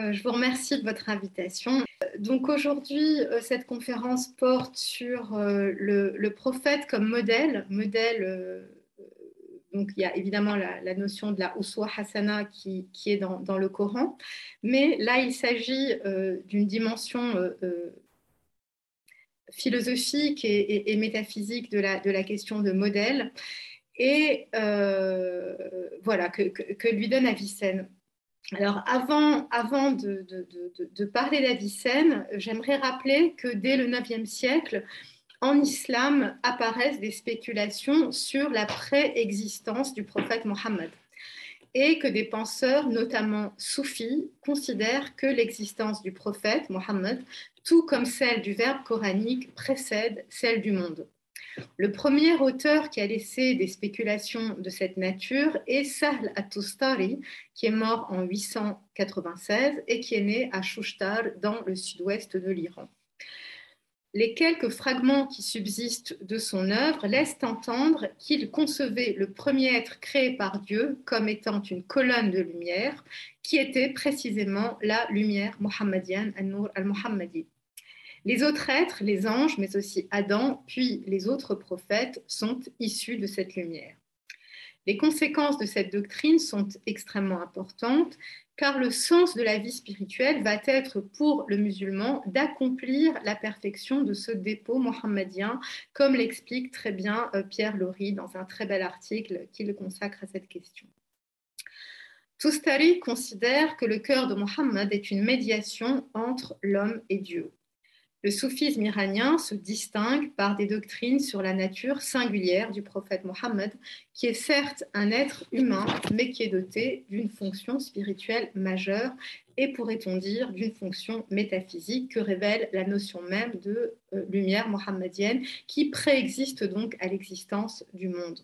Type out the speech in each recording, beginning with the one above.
Euh, je vous remercie de votre invitation. Donc aujourd'hui, euh, cette conférence porte sur euh, le, prophète comme modèle. Modèle, donc il y a évidemment la, notion de la uswa hasana qui, est dans, le Coran, mais là il s'agit d'une dimension philosophique et, métaphysique de la, question de modèle et voilà que, que, lui donne Avicenne. Alors, avant, avant de, de, parler d'Avicenne, j'aimerais rappeler que dès le IXe siècle, en islam apparaissent des spéculations sur la préexistence du prophète Mohammed et que des penseurs, notamment soufis, considèrent que l'existence du prophète Mohammed, tout comme celle du verbe coranique, précède celle du monde. Le premier auteur qui a laissé des spéculations de cette nature est Sahl at-Tustari, qui est mort en 896 et qui est né à Shushtar dans le sud-ouest de l'Iran. Les quelques fragments qui subsistent de son œuvre laissent entendre qu'il concevait le premier être créé par Dieu comme étant une colonne de lumière qui était précisément la lumière mohammedienne, al-Nur al-Muhammadi. Les autres êtres, les anges, mais aussi Adam, puis les autres prophètes, sont issus de cette lumière. Les conséquences de cette doctrine sont extrêmement importantes car le sens de la vie spirituelle va être pour le musulman d'accomplir la perfection de ce dépôt mohammedien, comme l'explique très bien euh, Pierre Laurie dans un très bel article qu'il consacre à cette question. Toustari considère que le cœur de Mohammed est une médiation entre l'homme et Dieu. Le soufisme iranien se distingue par des doctrines sur la nature singulière du prophète Mohammed, qui est certes un être humain, mais qui est doté d'une fonction spirituelle majeure et, pourrait-on dire, d'une fonction métaphysique que révèle la notion même de euh, lumière mohammedienne, qui préexiste donc à l'existence du monde.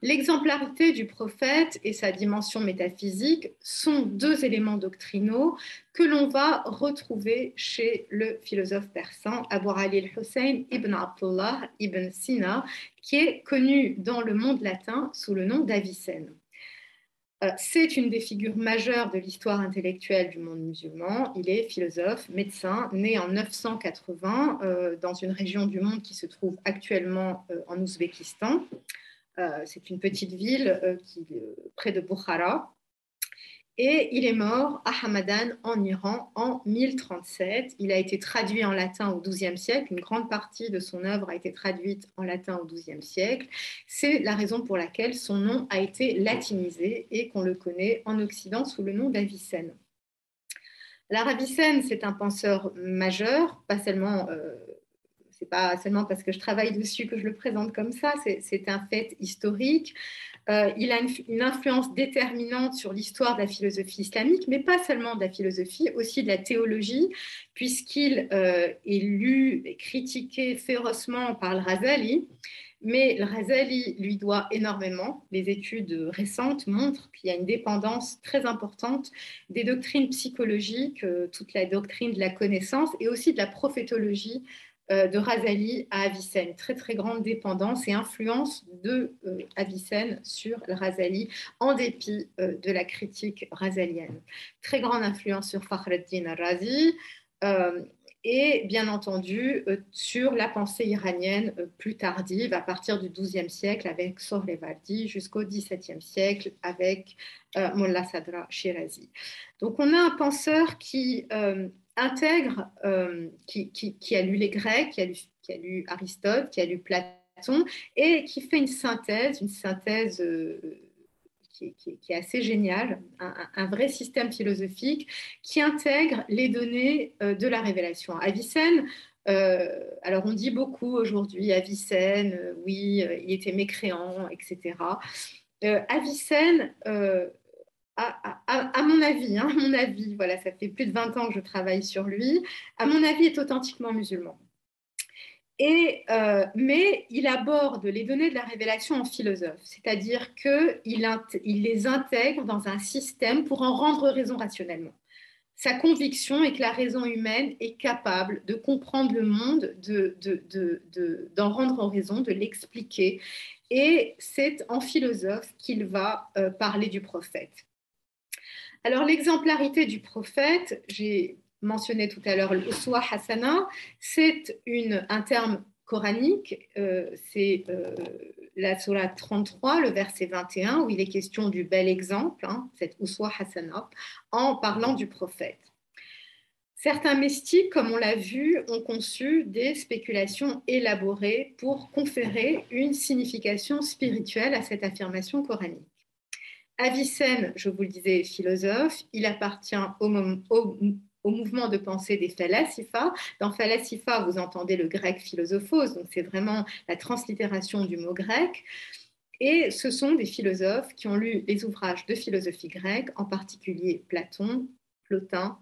L'exemplarité du prophète et sa dimension métaphysique sont deux éléments doctrinaux que l'on va retrouver chez le philosophe persan Abu al-Hussein ibn Abdullah ibn Sina, qui est connu dans le monde latin sous le nom d'Avicenne. Euh, c'est une des figures majeures de l'histoire intellectuelle du monde musulman. Il est philosophe, médecin, né en 980 euh, dans une région du monde qui se trouve actuellement euh, en Ouzbékistan. Euh, c'est une petite ville euh, qui, euh, près de Bukhara. Et il est mort à Hamadan en Iran en 1037. Il a été traduit en latin au XIIe siècle. Une grande partie de son œuvre a été traduite en latin au XIIe siècle. C'est la raison pour laquelle son nom a été latinisé et qu'on le connaît en Occident sous le nom d'Avicenne. L'Arabicène, c'est un penseur majeur, pas seulement c'est pas seulement parce que je travaille dessus que je le présente comme ça, c'est un fait historique. Euh, il a une, influence déterminante sur l'histoire de la philosophie islamique, mais pas seulement de la philosophie, aussi de la théologie, puisqu'il euh, est lu et critiqué férocement par le Razali. Mais le Razali lui doit énormément. Les études récentes montrent qu'il y a une dépendance très importante des doctrines psychologiques, euh, toute la doctrine de la connaissance et aussi de la prophétologie de Razali à Avicenne. Très très grande dépendance et influence de euh, Avicenne sur Razali, en dépit euh, de la critique razalienne. Très grande influence sur Fakhreddin Razi. et bien entendu sur la pensée iranienne plus tardive, à partir du XIIe siècle avec Sohrevardi jusqu'au XVIIe siècle avec Mullah Sadra Shirazi. Donc on a un penseur qui intègre, euh, qui, a lu les Grecs, qui a lu, qui a lu, Aristote, qui a lu Platon, et qui fait une synthèse, une synthèse euh, qui, est assez géniale, un, vrai système philosophique qui intègre les données euh, de la révélation. Avicenne, alors on dit beaucoup aujourd'hui, Avicenne, oui, il était mécréant, etc. Avicenne à, mon avis, hein, mon avis, voilà, ça fait plus de 20 ans que je travaille sur lui, à mon avis, est authentiquement musulman. Et, euh, mais il aborde les données de la révélation en philosophe, c'est-à-dire qu'il il les intègre dans un système pour en rendre raison rationnellement. Sa conviction est que la raison humaine est capable de comprendre le monde, d'en de, rendre en raison, de l'expliquer. Et c'est en philosophe qu'il va euh, parler du prophète. Alors l'exemplarité du prophète, j'ai mentionné tout à l'heure l'uswa hasana, c'est un terme coranique, euh, c'est euh, la surah 33, le verset 21, où il est question du bel exemple, hein, cette uswa hasana, en parlant du prophète. Certains mystiques, comme on l'a vu, ont conçu des spéculations élaborées pour conférer une signification spirituelle à cette affirmation coranique. Avicenne, je vous le disais, philosophe, il appartient au, mouvement de pensée des phalasifa. Dans phalasifa, vous entendez le grec philosophos, donc c'est vraiment la translittération du mot grec. Et ce sont des philosophes qui ont lu les ouvrages de philosophie grecque, en particulier Platon, Plotin,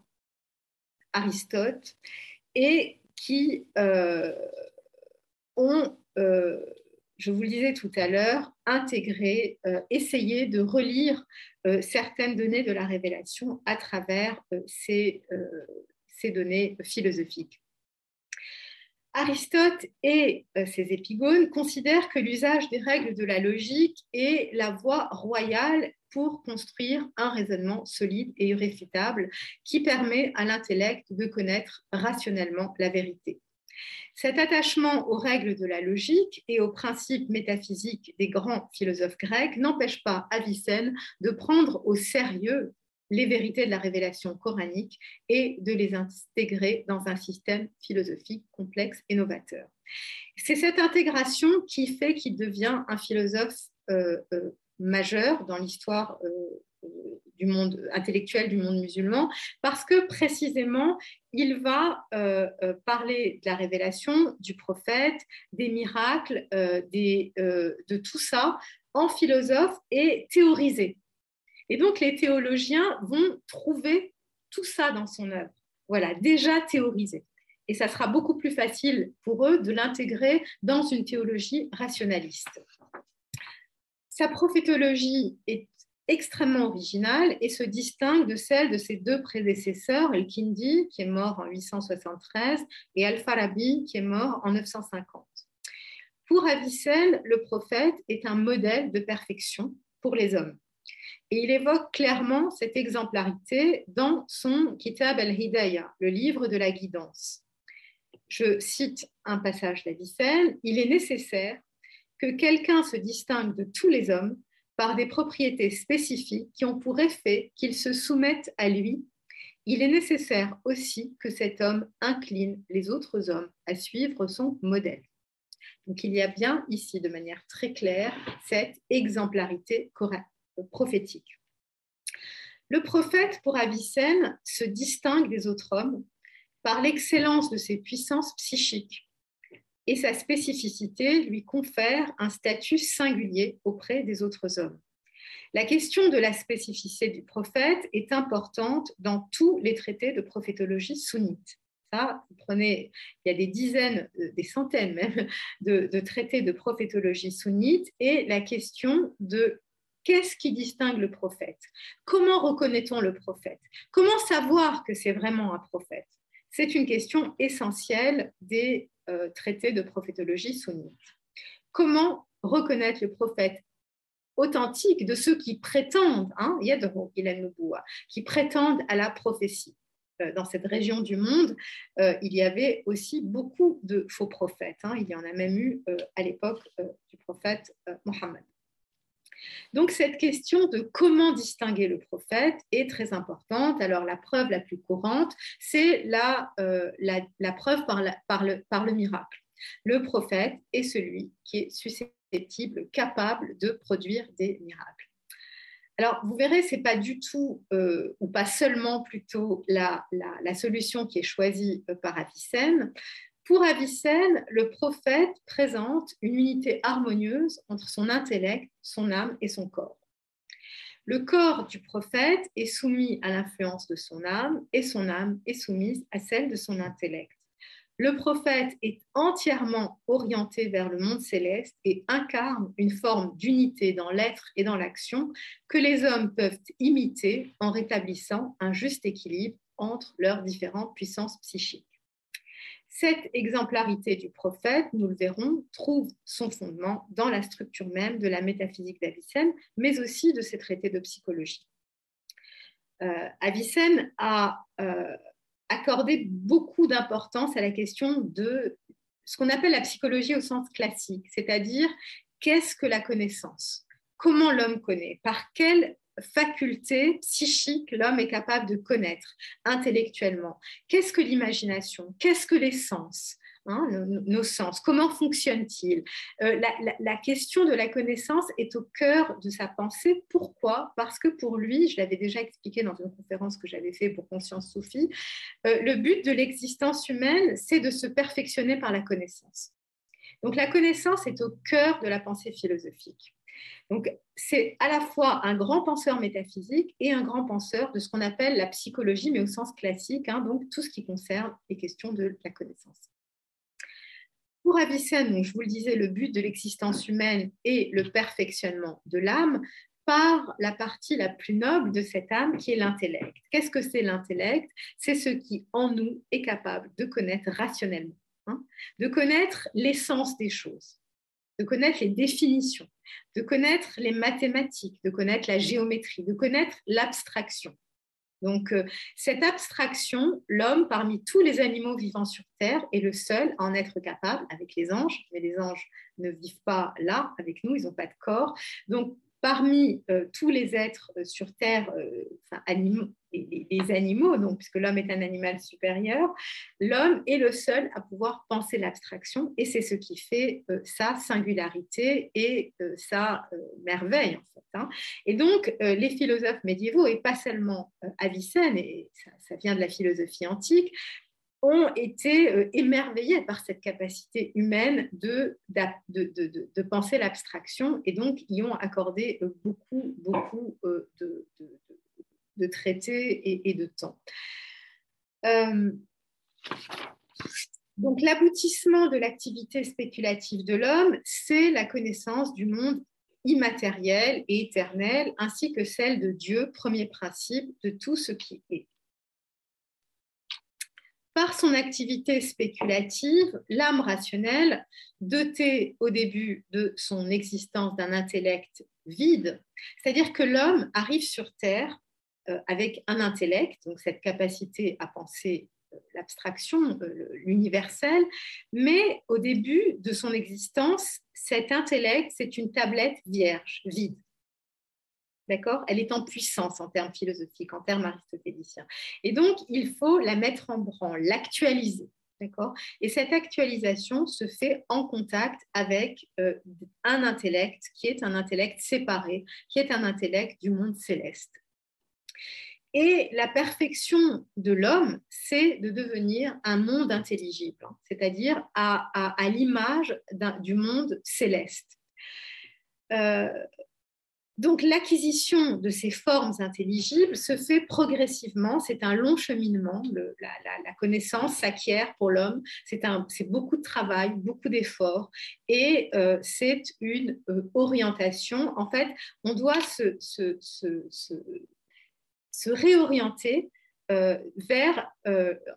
Aristote, et qui euh, ont, euh, je vous le disais tout à l'heure, intégré, euh, essayé de relire certaines données de la révélation à travers ces, ces données philosophiques. Aristote et ses épigones considèrent que l'usage des règles de la logique est la voie royale pour construire un raisonnement solide et irréfutable qui permet à l'intellect de connaître rationnellement la vérité. Cet attachement aux règles de la logique et aux principes métaphysiques des grands philosophes grecs n'empêche pas Avicenne de prendre au sérieux les vérités de la révélation coranique et de les intégrer dans un système philosophique complexe et novateur. C'est cette intégration qui fait qu'il devient un philosophe euh, euh, majeur dans l'histoire euh, du monde intellectuel du monde musulman, parce que précisément, il va euh, parler de la révélation du prophète, des miracles, des, de tout ça en philosophe et théorisé. Et donc, les théologiens vont trouver tout ça dans son œuvre. Voilà, déjà théorisé. Et ça sera beaucoup plus facile pour eux de l'intégrer dans une théologie rationaliste. Sa prophétologie est extrêmement originale et se distingue de celle de ses deux prédécesseurs, El-Kindi, qui est mort en 873, et Al-Farabi, qui est mort en 950. Pour Avicenne, le prophète est un modèle de perfection pour les hommes. Et il évoque clairement cette exemplarité dans son Kitab al-Hidayah, le livre de la guidance. Je cite un passage d'Avicenne Il est nécessaire que quelqu'un se distingue de tous les hommes par des propriétés spécifiques qui ont pour effet qu'ils se soumettent à lui, il est nécessaire aussi que cet homme incline les autres hommes à suivre son modèle. Donc il y a bien ici de manière très claire cette exemplarité prophétique. Le prophète, pour Avicenne, se distingue des autres hommes par l'excellence de ses puissances psychiques et sa spécificité lui confère un statut singulier auprès des autres hommes. La question de la spécificité du prophète est importante dans tous les traités de prophétologie sunnite. Ça, vous prenez, il y a des dizaines, euh, des centaines même de, de traités de prophétologie sunnite et la question de qu'est-ce qui distingue le prophète? Comment reconnaît-on le prophète? Comment savoir que c'est vraiment un prophète? C'est une question essentielle des euh, traité de prophétologie sunnite. Comment reconnaître le prophète authentique de ceux qui prétendent, hein, qui prétendent à la prophétie? Euh, dans cette région du monde, euh, il y avait aussi beaucoup de faux prophètes. Hein. il y en a même eu à l'époque du prophète Mohammed. Donc cette question de comment distinguer le prophète est très importante. Alors la preuve la plus courante, c'est la, euh, la, preuve par, le, miracle. Le prophète est celui qui est susceptible, capable de produire des miracles. Alors, vous verrez, ce n'est pas du tout, euh, ou pas seulement plutôt, la, la, la, solution qui est choisie euh, par Avicenne. Pour Avicenne, le prophète présente une unité harmonieuse entre son intellect, son âme et son corps. Le corps du prophète est soumis à l'influence de son âme et son âme est soumise à celle de son intellect. Le prophète est entièrement orienté vers le monde céleste et incarne une forme d'unité dans l'être et dans l'action que les hommes peuvent imiter en rétablissant un juste équilibre entre leurs différentes puissances psychiques. Cette exemplarité du prophète, nous le verrons, trouve son fondement dans la structure même de la métaphysique d'Avicenne, mais aussi de ses traités de psychologie. Avicenne a accordé beaucoup d'importance à la question de ce qu'on appelle la psychologie au sens classique, c'est-à-dire qu'est-ce que la connaissance? Comment l'homme connaît? Par quelle faculté psychique l'homme est capable de connaître intellectuellement. Qu'est-ce que l'imagination? Qu'est-ce que les sens Hein, nos, sens, comment fonctionne-t-il euh, la, question de la connaissance est au cœur de sa pensée. Pourquoi? Parce que pour lui, je l'avais déjà expliqué dans une conférence que j'avais faite pour Conscience Sophie, euh, le but de l'existence humaine, c'est de se perfectionner par la connaissance. Donc la connaissance est au cœur de la pensée philosophique. C'est à la fois un grand penseur métaphysique et un grand penseur de ce qu'on appelle la psychologie, mais au sens classique, hein, donc tout ce qui concerne les questions de la connaissance. Pour Avicenne, je vous le disais, le but de l'existence humaine est le perfectionnement de l'âme par la partie la plus noble de cette âme qui est l'intellect. Qu'est-ce que c'est l'intellect? C'est ce qui en nous est capable de connaître rationnellement, hein, de connaître l'essence des choses, de connaître les définitions, de connaître les mathématiques, de connaître la géométrie, de connaître l'abstraction. Donc, euh, cette abstraction, l'homme, parmi tous les animaux vivants sur Terre, est le seul à en être capable avec les anges, mais les anges ne vivent pas là avec nous, ils n'ont pas de corps. Donc, parmi euh, tous les êtres euh, sur Terre, euh, enfin, animaux, les, animaux, donc, puisque l'homme est un animal supérieur, l'homme est le seul à pouvoir penser l'abstraction et c'est ce qui fait sa singularité et sa merveille. En fait, hein. Et donc, les philosophes médiévaux, et pas seulement Avicenne, et ça, vient de la philosophie antique, ont été euh, émerveillés par cette capacité humaine de, de, penser l'abstraction et donc y ont accordé euh, beaucoup, beaucoup euh, de, traités et, de temps. donc l'aboutissement de l'activité spéculative de l'homme, c'est la connaissance du monde immatériel et éternel, ainsi que celle de Dieu, premier principe de tout ce qui est. Par son activité spéculative, l'âme rationnelle, dotée au début de son existence d'un intellect vide, c'est-à-dire que l'homme arrive sur Terre euh, avec un intellect, donc cette capacité à penser euh, l'abstraction, euh, l'universel, mais au début de son existence, cet intellect, c'est une tablette vierge, vide. D'accord? Elle est en puissance en termes philosophiques, en termes aristotéliciens. Et donc, il faut la mettre en branle, l'actualiser. D'accord? Et cette actualisation se fait en contact avec euh, un intellect qui est un intellect séparé, qui est un intellect du monde céleste. Et la perfection de l'homme, c'est de devenir un monde intelligible, hein, c'est-à-dire à, l'image du monde céleste. Euh, donc l'acquisition de ces formes intelligibles se fait progressivement, c'est un long cheminement, la, connaissance s'acquiert pour l'homme, c'est beaucoup de travail, beaucoup d'efforts. Et euh, c'est une euh, orientation. En fait, on doit se, réorienter euh,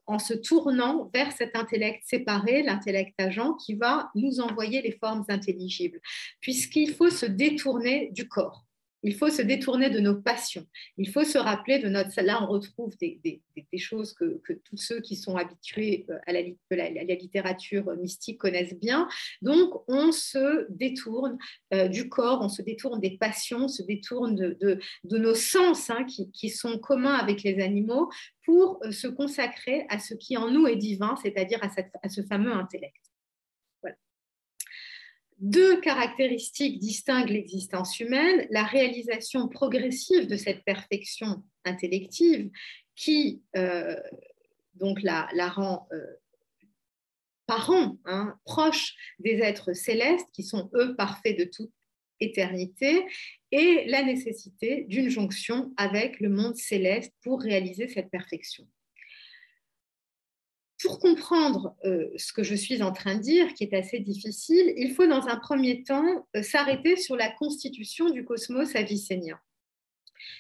en se tournant vers cet intellect séparé, l'intellect agent, qui va nous envoyer les formes intelligibles, puisqu'il faut se détourner du corps. Il faut se détourner de nos passions. Il faut se rappeler de notre. Là, on retrouve des, choses que, tous ceux qui sont habitués euh, à la, littérature mystique connaissent bien. Donc, on se détourne euh, du corps, on se détourne des passions, on se détourne de, nos sens hein, qui, sont communs avec les animaux pour euh, se consacrer à ce qui en nous est divin, c'est-à-dire à ce fameux intellect. Deux caractéristiques distinguent l'existence humaine, la réalisation progressive de cette perfection intellective qui euh, donc la, rend euh, parent, hein, proche des êtres célestes qui sont eux parfaits de toute éternité, et la nécessité d'une jonction avec le monde céleste pour réaliser cette perfection pour comprendre euh, ce que je suis en train de dire, qui est assez difficile, il faut dans un premier temps euh, s'arrêter sur la constitution du cosmos avicénien.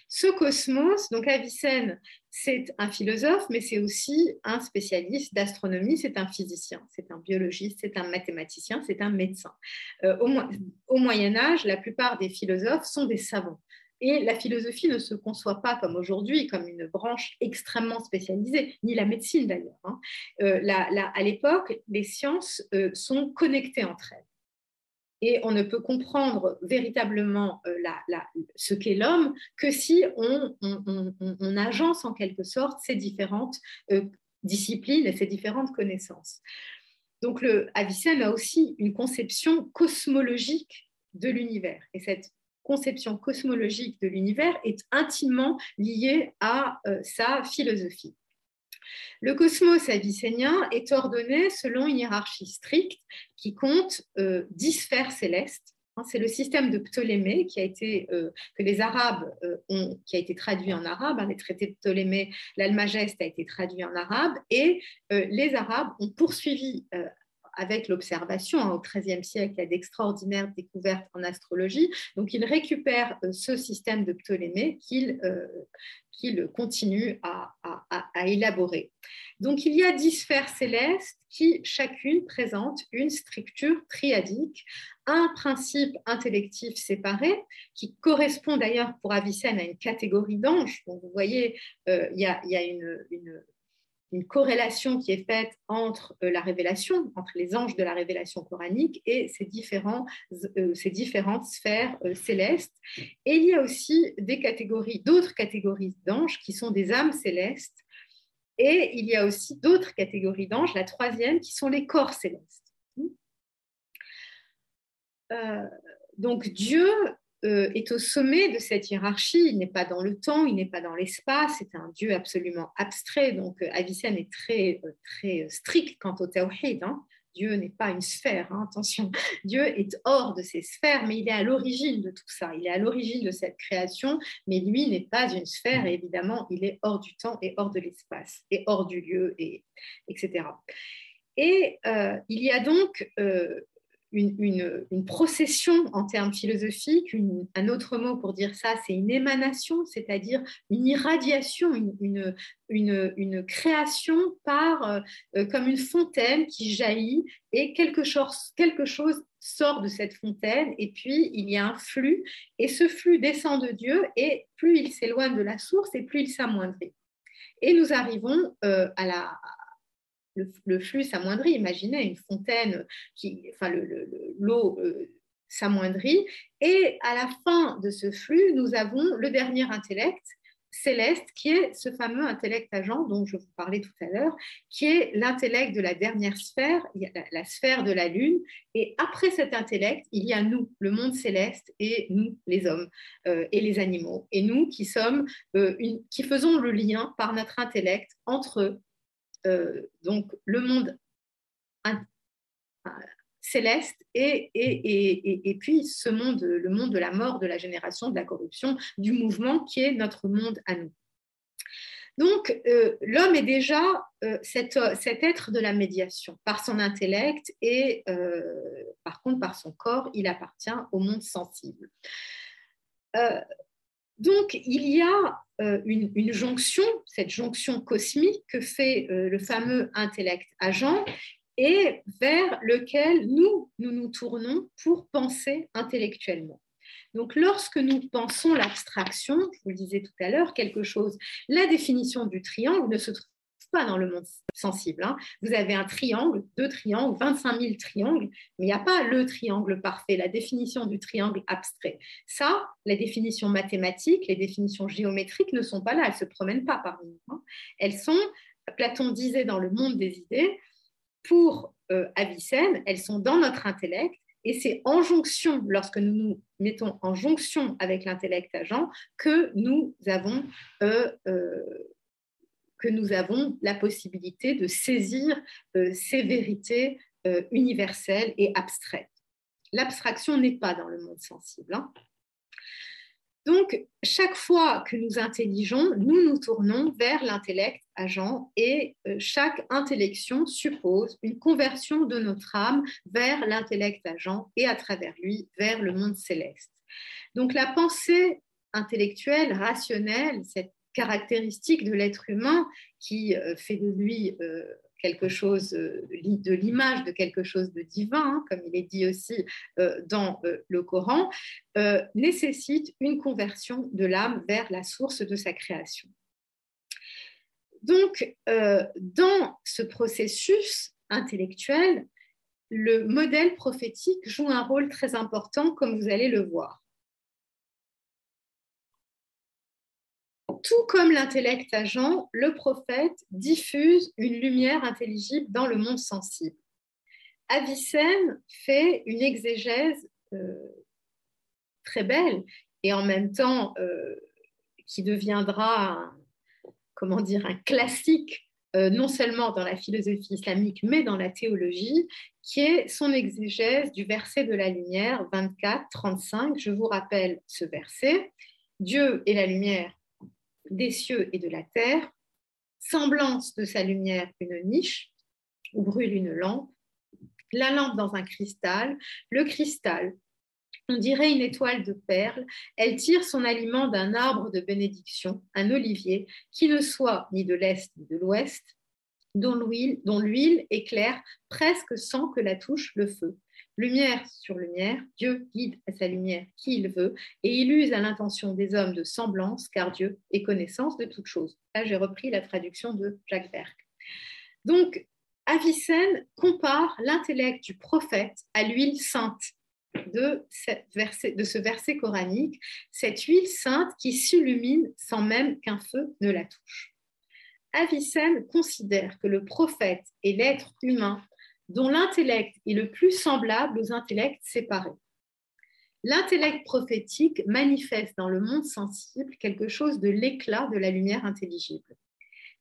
Ce cosmos, donc Avicenne, c'est un philosophe, mais c'est aussi un spécialiste d'astronomie, c'est un physicien, c'est un biologiste, c'est un mathématicien, c'est un médecin. Euh, au, au Moyen Âge, la plupart des philosophes sont des savants. Et la philosophie ne se conçoit pas comme aujourd'hui, comme une branche extrêmement spécialisée, ni la médecine d'ailleurs. Hein. Euh, à l'époque, les sciences euh, sont connectées entre elles. Et on ne peut comprendre véritablement euh, ce qu'est l'homme que si on, agence en quelque sorte ces différentes disciplines et ces différentes connaissances. Donc, le Avicenne a aussi une conception cosmologique de l'univers. Et cette conception cosmologique de l'univers est intimement liée à euh, sa philosophie. Le cosmos avicénien est ordonné selon une hiérarchie stricte qui compte euh, dix sphères célestes. Hein, c'est le système de Ptolémée qui a été, euh, que les Arabes ont, qui a été traduit en arabe. Hein, les traités de Ptolémée, l'Almageste a été traduit en arabe, et les Arabes ont poursuivi avec l'observation. Hein, au XIIIe siècle, il y a d'extraordinaires découvertes en astrologie. Donc, il récupère euh, ce système de Ptolémée qu'il euh, continue à, élaborer. Donc, il y a dix sphères célestes qui, chacune, présentent une structure triadique, un principe intellectif séparé, qui correspond d'ailleurs pour Avicenne à une catégorie d'anges. Donc, vous voyez, euh, il, y a, une une corrélation qui est faite entre euh, la révélation, entre les anges de la révélation coranique et ces, euh, différentes sphères euh, célestes. Et il y a aussi des catégories, d'autres catégories d'anges qui sont des âmes célestes. Et il y a aussi d'autres catégories d'anges, la troisième, qui sont les corps célestes. donc Dieu euh, est au sommet de cette hiérarchie. Il n'est pas dans le temps, il n'est pas dans l'espace, c'est un Dieu absolument abstrait. Donc euh, Avicenne est très, euh, très strict quant au tawhid. Hein. Dieu n'est pas une sphère, hein, attention. Dieu est hors de ces sphères, mais il est à l'origine de tout ça. Il est à l'origine de cette création, mais lui n'est pas une sphère, et évidemment, il est hors du temps et hors de l'espace, et hors du lieu, et, etc. Et il y a donc une, procession en termes philosophiques. un autre mot pour dire ça, c'est une émanation, c'est-à-dire une irradiation, une, une création par, euh, comme une fontaine qui jaillit et quelque chose, quelque chose sort de cette fontaine et puis il y a un flux et ce flux descend de Dieu et plus il s'éloigne de la source et plus il s'amoindrit. Et nous arrivons euh, à la, le, flux s'amoindrit. Imaginez une fontaine qui, enfin, l'eau euh, s'amoindrit. Et à la fin de ce flux, nous avons le dernier intellect céleste, qui est ce fameux intellect agent dont je vous parlais tout à l'heure, qui est l'intellect de la dernière sphère, la, sphère de la Lune. Et après cet intellect, il y a nous, le monde céleste, et nous, les hommes euh, et les animaux. Et nous qui sommes, euh, qui faisons le lien par notre intellect entre donc le monde céleste et, et, et, puis ce monde, le monde de la mort, de la génération, de la corruption, du mouvement qui est notre monde à nous. Donc, euh, l'homme est déjà euh, cet, être de la médiation par son intellect et par contre par son corps, il appartient au monde sensible. Donc, il y a euh, une, jonction, cette jonction cosmique que fait euh, le fameux intellect agent et vers lequel nous, nous tournons pour penser intellectuellement. Donc, lorsque nous pensons l'abstraction, je vous le disais tout à l'heure, quelque chose, la définition du triangle ne se trouve pas dans le monde sensible. Hein. Vous avez un triangle, deux triangles, 25 000 triangles, mais il n'y a pas le triangle parfait, la définition du triangle abstrait. Ça, les définitions mathématiques, les définitions géométriques ne sont pas là, elles ne se promènent pas parmi nous. Hein. Elles sont, Platon disait dans le monde des idées, pour euh, Avicenne, elles sont dans notre intellect et c'est en jonction, lorsque nous nous mettons en jonction avec l'intellect agent, que nous avons euh, euh, que nous avons la possibilité de saisir euh, ces vérités euh, universelles et abstraites. L'abstraction n'est pas dans le monde sensible. Hein. Donc, chaque fois que nous intelligeons, nous nous tournons vers l'intellect agent et euh, chaque intellection suppose une conversion de notre âme vers l'intellect agent et à travers lui vers le monde céleste. Donc, la pensée intellectuelle, rationnelle, cette caractéristique de l'être humain qui euh, fait de lui, euh, quelque chose de l'image de quelque chose de divin, hein, comme il est dit aussi dans le Coran, nécessite une conversion de l'âme vers la source de sa création. Donc, dans ce processus intellectuel, le modèle prophétique joue un rôle très important, comme vous allez le voir. Tout comme l'intellect agent, le prophète diffuse une lumière intelligible dans le monde sensible. Avicenne fait une exégèse euh, très belle et en même temps euh, qui deviendra, comment dire, un classique euh, non seulement dans la philosophie islamique, mais dans la théologie, qui est son exégèse du verset de la lumière 24-35. Je vous rappelle ce verset. Dieu est la lumière des cieux et de la terre, semblance de sa lumière une niche où brûle une lampe, la lampe dans un cristal, le cristal on dirait une étoile de perles. Elle tire son aliment d'un arbre de bénédiction, un olivier, qui ne soit ni de l'Est ni de l'Ouest, dont l'huile éclaire presque sans que la touche le feu. Lumière sur lumière, Dieu guide à sa lumière qui il veut et il use à l'intention des hommes de semblance, car Dieu est connaissance de toutes choses. Là, j'ai repris la traduction de Jacques Berg. Donc, Avicenne compare l'intellect du prophète à l'huile sainte de, de ce verset coranique, cette huile sainte qui s'illumine sans même qu'un feu ne la touche. Avicenne considère que le prophète est l'être humain dont l'intellect est le plus semblable aux intellects séparés. L'intellect prophétique manifeste dans le monde sensible quelque chose de l'éclat de la lumière intelligible.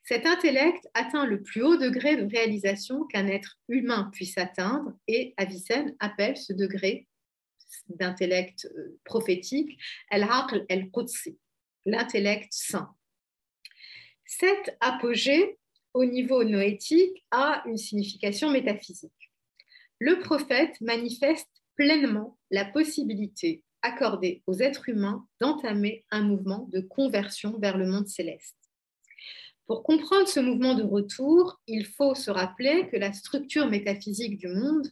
Cet intellect atteint le plus haut degré de réalisation qu'un être humain puisse atteindre et Avicenne appelle ce degré d'intellect euh, prophétique, al-aql al-qudsi, l'intellect saint. Cet apogée au niveau noétique a une signification métaphysique. Le prophète manifeste pleinement la possibilité accordée aux êtres humains d'entamer un mouvement de conversion vers le monde céleste. Pour comprendre ce mouvement de retour, il faut se rappeler que la structure métaphysique du monde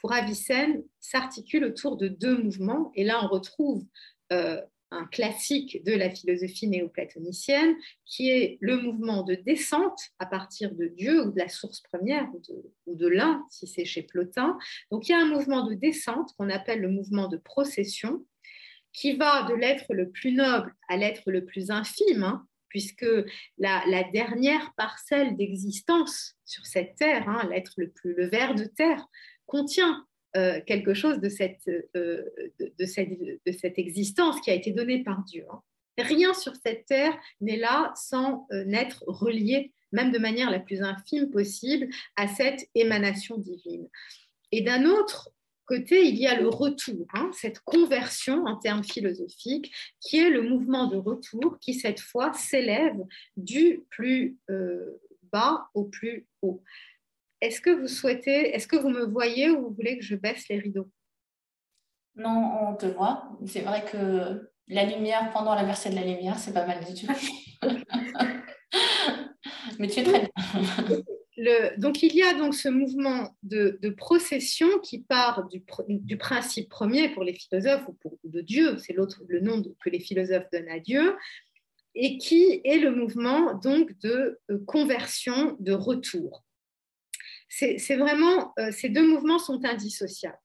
pour Avicenne, s'articule autour de deux mouvements. Et là, on retrouve euh, un classique de la philosophie néoplatonicienne, qui est le mouvement de descente à partir de Dieu ou de la source première ou de, l'un, si c'est chez Plotin. Donc il y a un mouvement de descente qu'on appelle le mouvement de procession, qui va de l'être le plus noble à l'être le plus infime, hein, puisque la, dernière parcelle d'existence sur cette terre, hein, l'être le plus le ver de terre, contient euh, quelque chose de cette, euh, de, cette, de, cette, existence qui a été donnée par Dieu. Hein. Rien sur cette terre n'est là sans euh, n'être relié, même de manière la plus infime possible, à cette émanation divine. Et d'un autre côté, il y a le retour, hein, cette conversion en termes philosophiques, qui est le mouvement de retour qui, cette fois, s'élève du plus bas au plus haut. Est-ce que vous souhaitez, est-ce que vous me voyez ou vous voulez que je baisse les rideaux? Non, on te voit. C'est vrai que la lumière pendant la versée de la lumière, c'est pas mal du tout. Mais tu es très bien. Le, donc il y a donc ce mouvement de, procession qui part du, du, principe premier pour les philosophes ou pour, de Dieu, c'est l'autre le nom que les philosophes donnent à Dieu, et qui est le mouvement donc de euh, conversion, de retour c'est vraiment, euh, ces deux mouvements sont indissociables,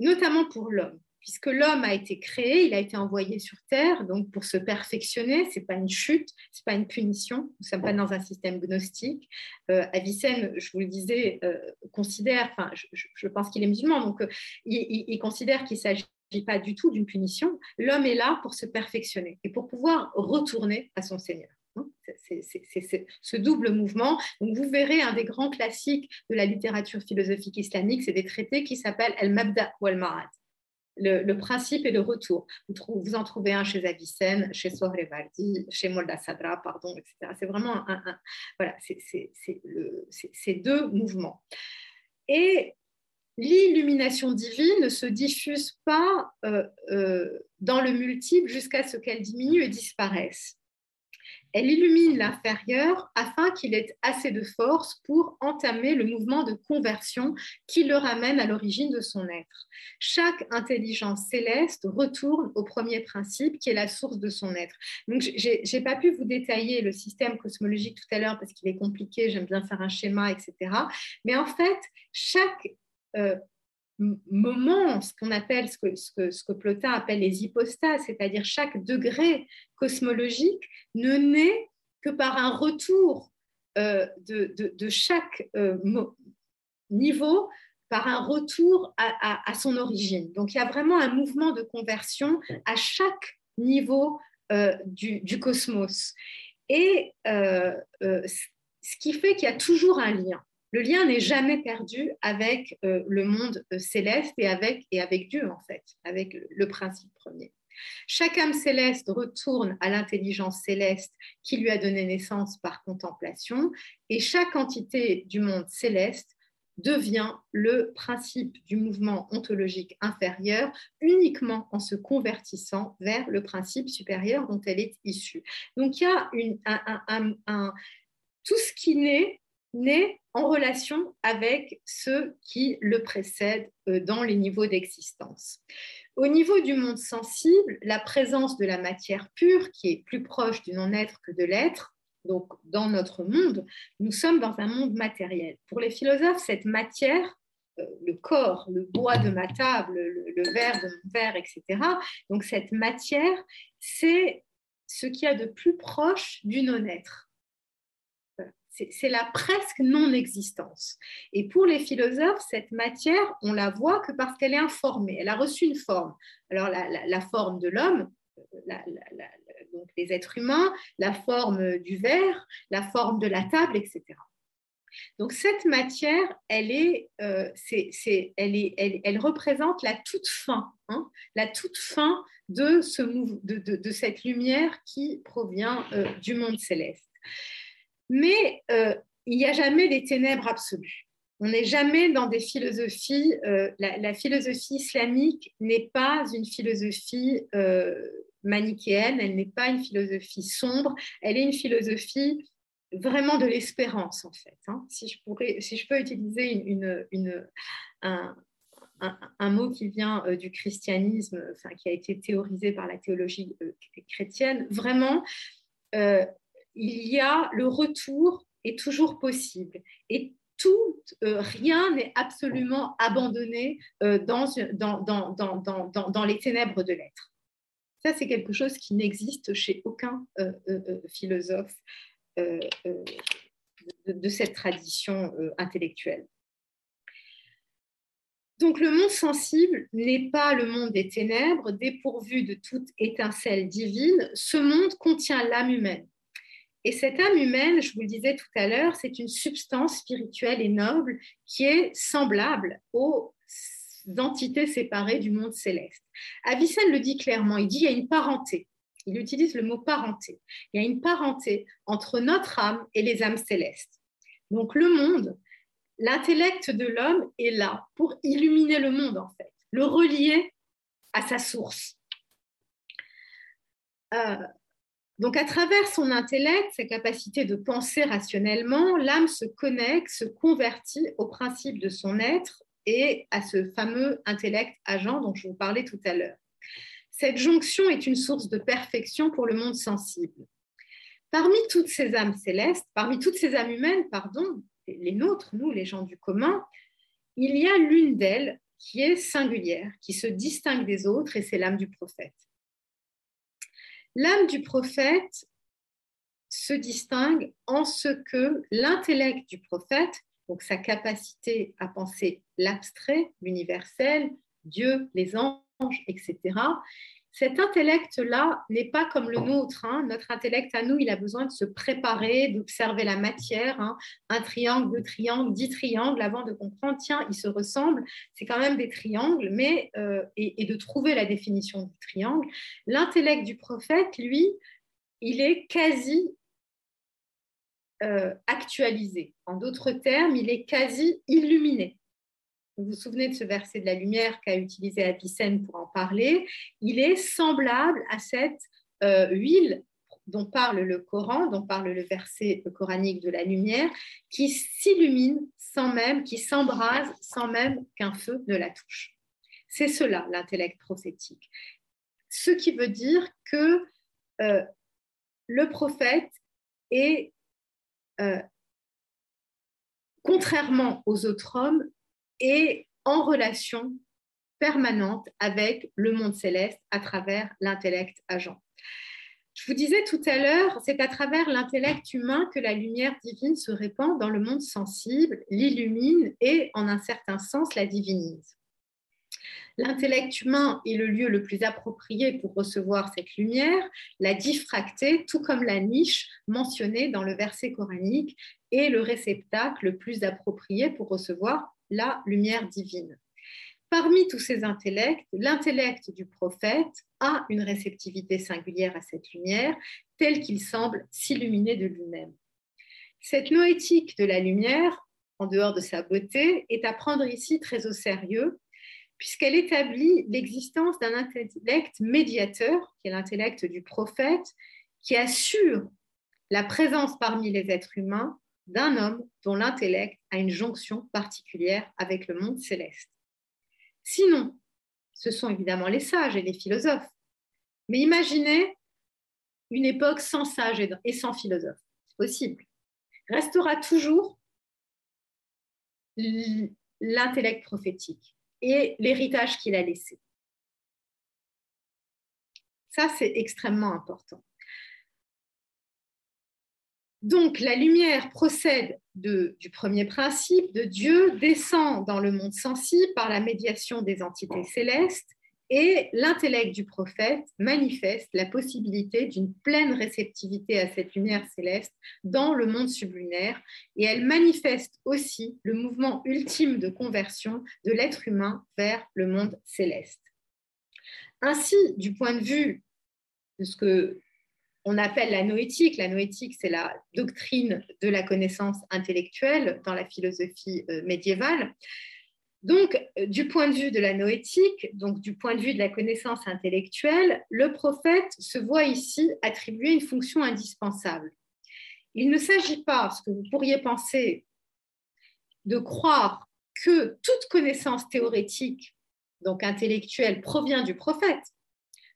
notamment pour l'homme, puisque l'homme a été créé, il a été envoyé sur Terre, donc pour se perfectionner, c'est pas une chute, c'est pas une punition, nous ne sommes pas dans un système gnostique. Euh, Avicenne, je vous le disais, euh, considère, enfin, je, pense qu'il est musulman, donc euh, il, considère qu'il s'agit pas du tout d'une punition. L'homme est là pour se perfectionner et pour pouvoir retourner à son Seigneur. C'est ce double mouvement. Donc, vous verrez un des grands classiques de la littérature philosophique islamique, c'est des traités qui s'appellent El-Mabda ou El-Marad. Le, principe et le retour. Vous, en trouvez un chez Avicenne, chez Sohrevaldi, chez Molda Sadra, pardon, etc. C'est vraiment un, voilà, ces deux mouvements. Et l'illumination divine ne se diffuse pas euh, euh, dans le multiple jusqu'à ce qu'elle diminue et disparaisse elle illumine l'inférieur afin qu'il ait assez de force pour entamer le mouvement de conversion qui le ramène à l'origine de son être. Chaque intelligence céleste retourne au premier principe qui est la source de son être. Donc, je n'ai pas pu vous détailler le système cosmologique tout à l'heure parce qu'il est compliqué, j'aime bien faire un schéma, etc. Mais en fait, chaque euh, moment, ce qu'on appelle, ce que, ce, Plotin appelle les hypostases, c'est-à-dire chaque degré cosmologique, ne naît que par un retour euh, de, chaque euh, niveau, par un retour à, son origine. Donc il y a vraiment un mouvement de conversion à chaque niveau euh, du, du, cosmos. Et ce qui fait qu'il y a toujours un lien le lien n'est jamais perdu avec euh, le monde euh, céleste et avec, et avec Dieu, en fait, avec le principe premier. Chaque âme céleste retourne à l'intelligence céleste qui lui a donné naissance par contemplation, et chaque entité du monde céleste devient le principe du mouvement ontologique inférieur uniquement en se convertissant vers le principe supérieur dont elle est issue. Donc il y a une, un, tout ce qui naît naît en relation avec ceux qui le précèdent euh, dans les niveaux d'existence. Au niveau du monde sensible, la présence de la matière pure, qui est plus proche du non-être que de l'être, donc dans notre monde, nous sommes dans un monde matériel. Pour les philosophes, cette matière, euh, le corps, le bois de ma table, le, verre de mon verre, etc., donc cette matière, c'est ce qu'il y a de plus proche du non-être c'est la presque non-existence. Et pour les philosophes, cette matière, on la voit que parce qu'elle est informée, elle a reçu une forme. Alors la, forme de l'homme, donc les êtres humains, la forme du verre, la forme de la table, etc. Donc cette matière, elle, est, euh, elle, représente la toute fin, hein, la toute fin de, cette lumière qui provient euh, du monde céleste. Mais euh, il n'y a jamais des ténèbres absolues. On n'est jamais dans des philosophies. Euh, la, philosophie islamique n'est pas une philosophie euh, manichéenne, elle n'est pas une philosophie sombre, elle est une philosophie vraiment de l'espérance, en fait. Hein. Si, je pourrais, si je peux utiliser une, une, un, un, mot qui vient du christianisme, enfin, qui a été théorisé par la théologie chrétienne, vraiment, il y a le retour est toujours possible et tout, euh, rien n'est absolument abandonné euh, dans, les ténèbres de l'être. Ça, c'est quelque chose qui n'existe chez aucun euh, philosophe de, cette tradition intellectuelle. Donc le monde sensible n'est pas le monde des ténèbres, dépourvu de toute étincelle divine. Ce monde contient l'âme humaine. Et cette âme humaine, je vous le disais tout à l'heure, c'est une substance spirituelle et noble qui est semblable aux entités séparées du monde céleste. Avicenne le dit clairement, il dit il y a une parenté. Il utilise le mot parenté. Il y a une parenté entre notre âme et les âmes célestes. Donc le monde, l'intellect de l'homme est là pour illuminer le monde en fait, le relier à sa source. Euh, donc, à travers son intellect, sa capacité de penser rationnellement, l'âme se connecte, se convertit au principe de son être et à ce fameux intellect agent dont je vous parlais tout à l'heure. Cette jonction est une source de perfection pour le monde sensible. Parmi toutes ces âmes célestes, parmi toutes ces âmes humaines, pardon, les nôtres, nous, les gens du commun, il y a l'une d'elles qui est singulière, qui se distingue des autres, et c'est l'âme du prophète. L'âme du prophète se distingue en ce que l'intellect du prophète, donc sa capacité à penser l'abstrait, l'universel, Dieu, les anges, etc., cet intellect-là n'est pas comme le nôtre. Hein. Notre intellect à nous, il a besoin de se préparer, d'observer la matière, hein. un triangle, deux triangles, dix triangles, avant de comprendre, tiens, ils se ressemblent, c'est quand même des triangles, mais, euh, et, de trouver la définition du triangle. L'intellect du prophète, lui, il est quasi euh, actualisé. En d'autres termes, il est quasi illuminé. Vous vous souvenez de ce verset de la lumière qu'a utilisé Avicenne pour en parler. Il est semblable à cette euh, huile dont parle le Coran, dont parle le verset coranique de la lumière, qui s'illumine sans même, qui s'embrase sans même qu'un feu ne la touche. C'est cela l'intellect prophétique. Ce qui veut dire que euh, le prophète est, euh, contrairement aux autres hommes, est en relation permanente avec le monde céleste à travers l'intellect agent. Je vous disais tout à l'heure, c'est à travers l'intellect humain que la lumière divine se répand dans le monde sensible, l'illumine et, en un certain sens, la divinise. L'intellect humain est le lieu le plus approprié pour recevoir cette lumière, la diffracter, tout comme la niche mentionnée dans le verset coranique, est le réceptacle le plus approprié pour recevoir la lumière divine. Parmi tous ces intellects, l'intellect du prophète a une réceptivité singulière à cette lumière, telle qu'il semble s'illuminer de lui-même. Cette noétique de la lumière, en dehors de sa beauté, est à prendre ici très au sérieux, puisqu'elle établit l'existence d'un intellect médiateur, qui est l'intellect du prophète, qui assure la présence parmi les êtres humains d'un homme dont l'intellect a une jonction particulière avec le monde céleste. Sinon, ce sont évidemment les sages et les philosophes. Mais imaginez une époque sans sages et sans philosophes. C'est possible. Restera toujours l'intellect prophétique et l'héritage qu'il a laissé. Ça, c'est extrêmement important. Donc la lumière procède du premier principe de Dieu, descend dans le monde sensible par la médiation des entités célestes et l'intellect du prophète manifeste la possibilité d'une pleine réceptivité à cette lumière céleste dans le monde sublunaire et elle manifeste aussi le mouvement ultime de conversion de l'être humain vers le monde céleste. Ainsi, du point de vue de ce que on appelle la noétique. La noétique, c'est la doctrine de la connaissance intellectuelle dans la philosophie euh, médiévale. Donc, euh, du point de vue de la noétique, donc du point de vue de la connaissance intellectuelle, le prophète se voit ici attribuer une fonction indispensable. Il ne s'agit pas, ce que vous pourriez penser, de croire que toute connaissance théorétique, donc intellectuelle, provient du prophète.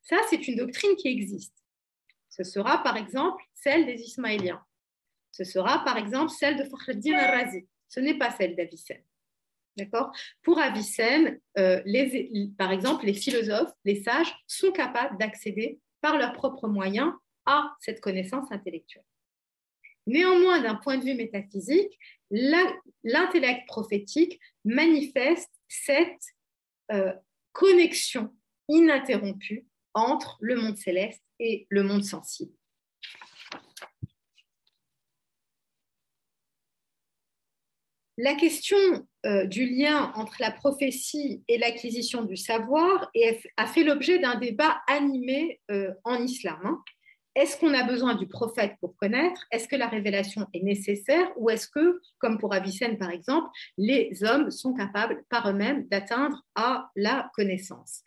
Ça, c'est une doctrine qui existe. Ce sera par exemple celle des Ismaéliens. Ce sera par exemple celle de Fakhreddin al-Razi. Ce n'est pas celle d'Avicenne. D'accord? Pour Avicenne, euh, par exemple, les philosophes, les sages sont capables d'accéder par leurs propres moyens à cette connaissance intellectuelle. Néanmoins, d'un point de vue métaphysique, l'intellect prophétique manifeste cette euh, connexion ininterrompue entre le monde céleste et le monde sensible. La question euh, du lien entre la prophétie et l'acquisition du savoir a fait l'objet d'un débat animé euh, en islam. Hein. Est-ce qu'on a besoin du prophète pour connaître? Est-ce que la révélation est nécessaire? Ou est-ce que, comme pour Avicenne par exemple, les hommes sont capables par eux-mêmes d'atteindre à la connaissance?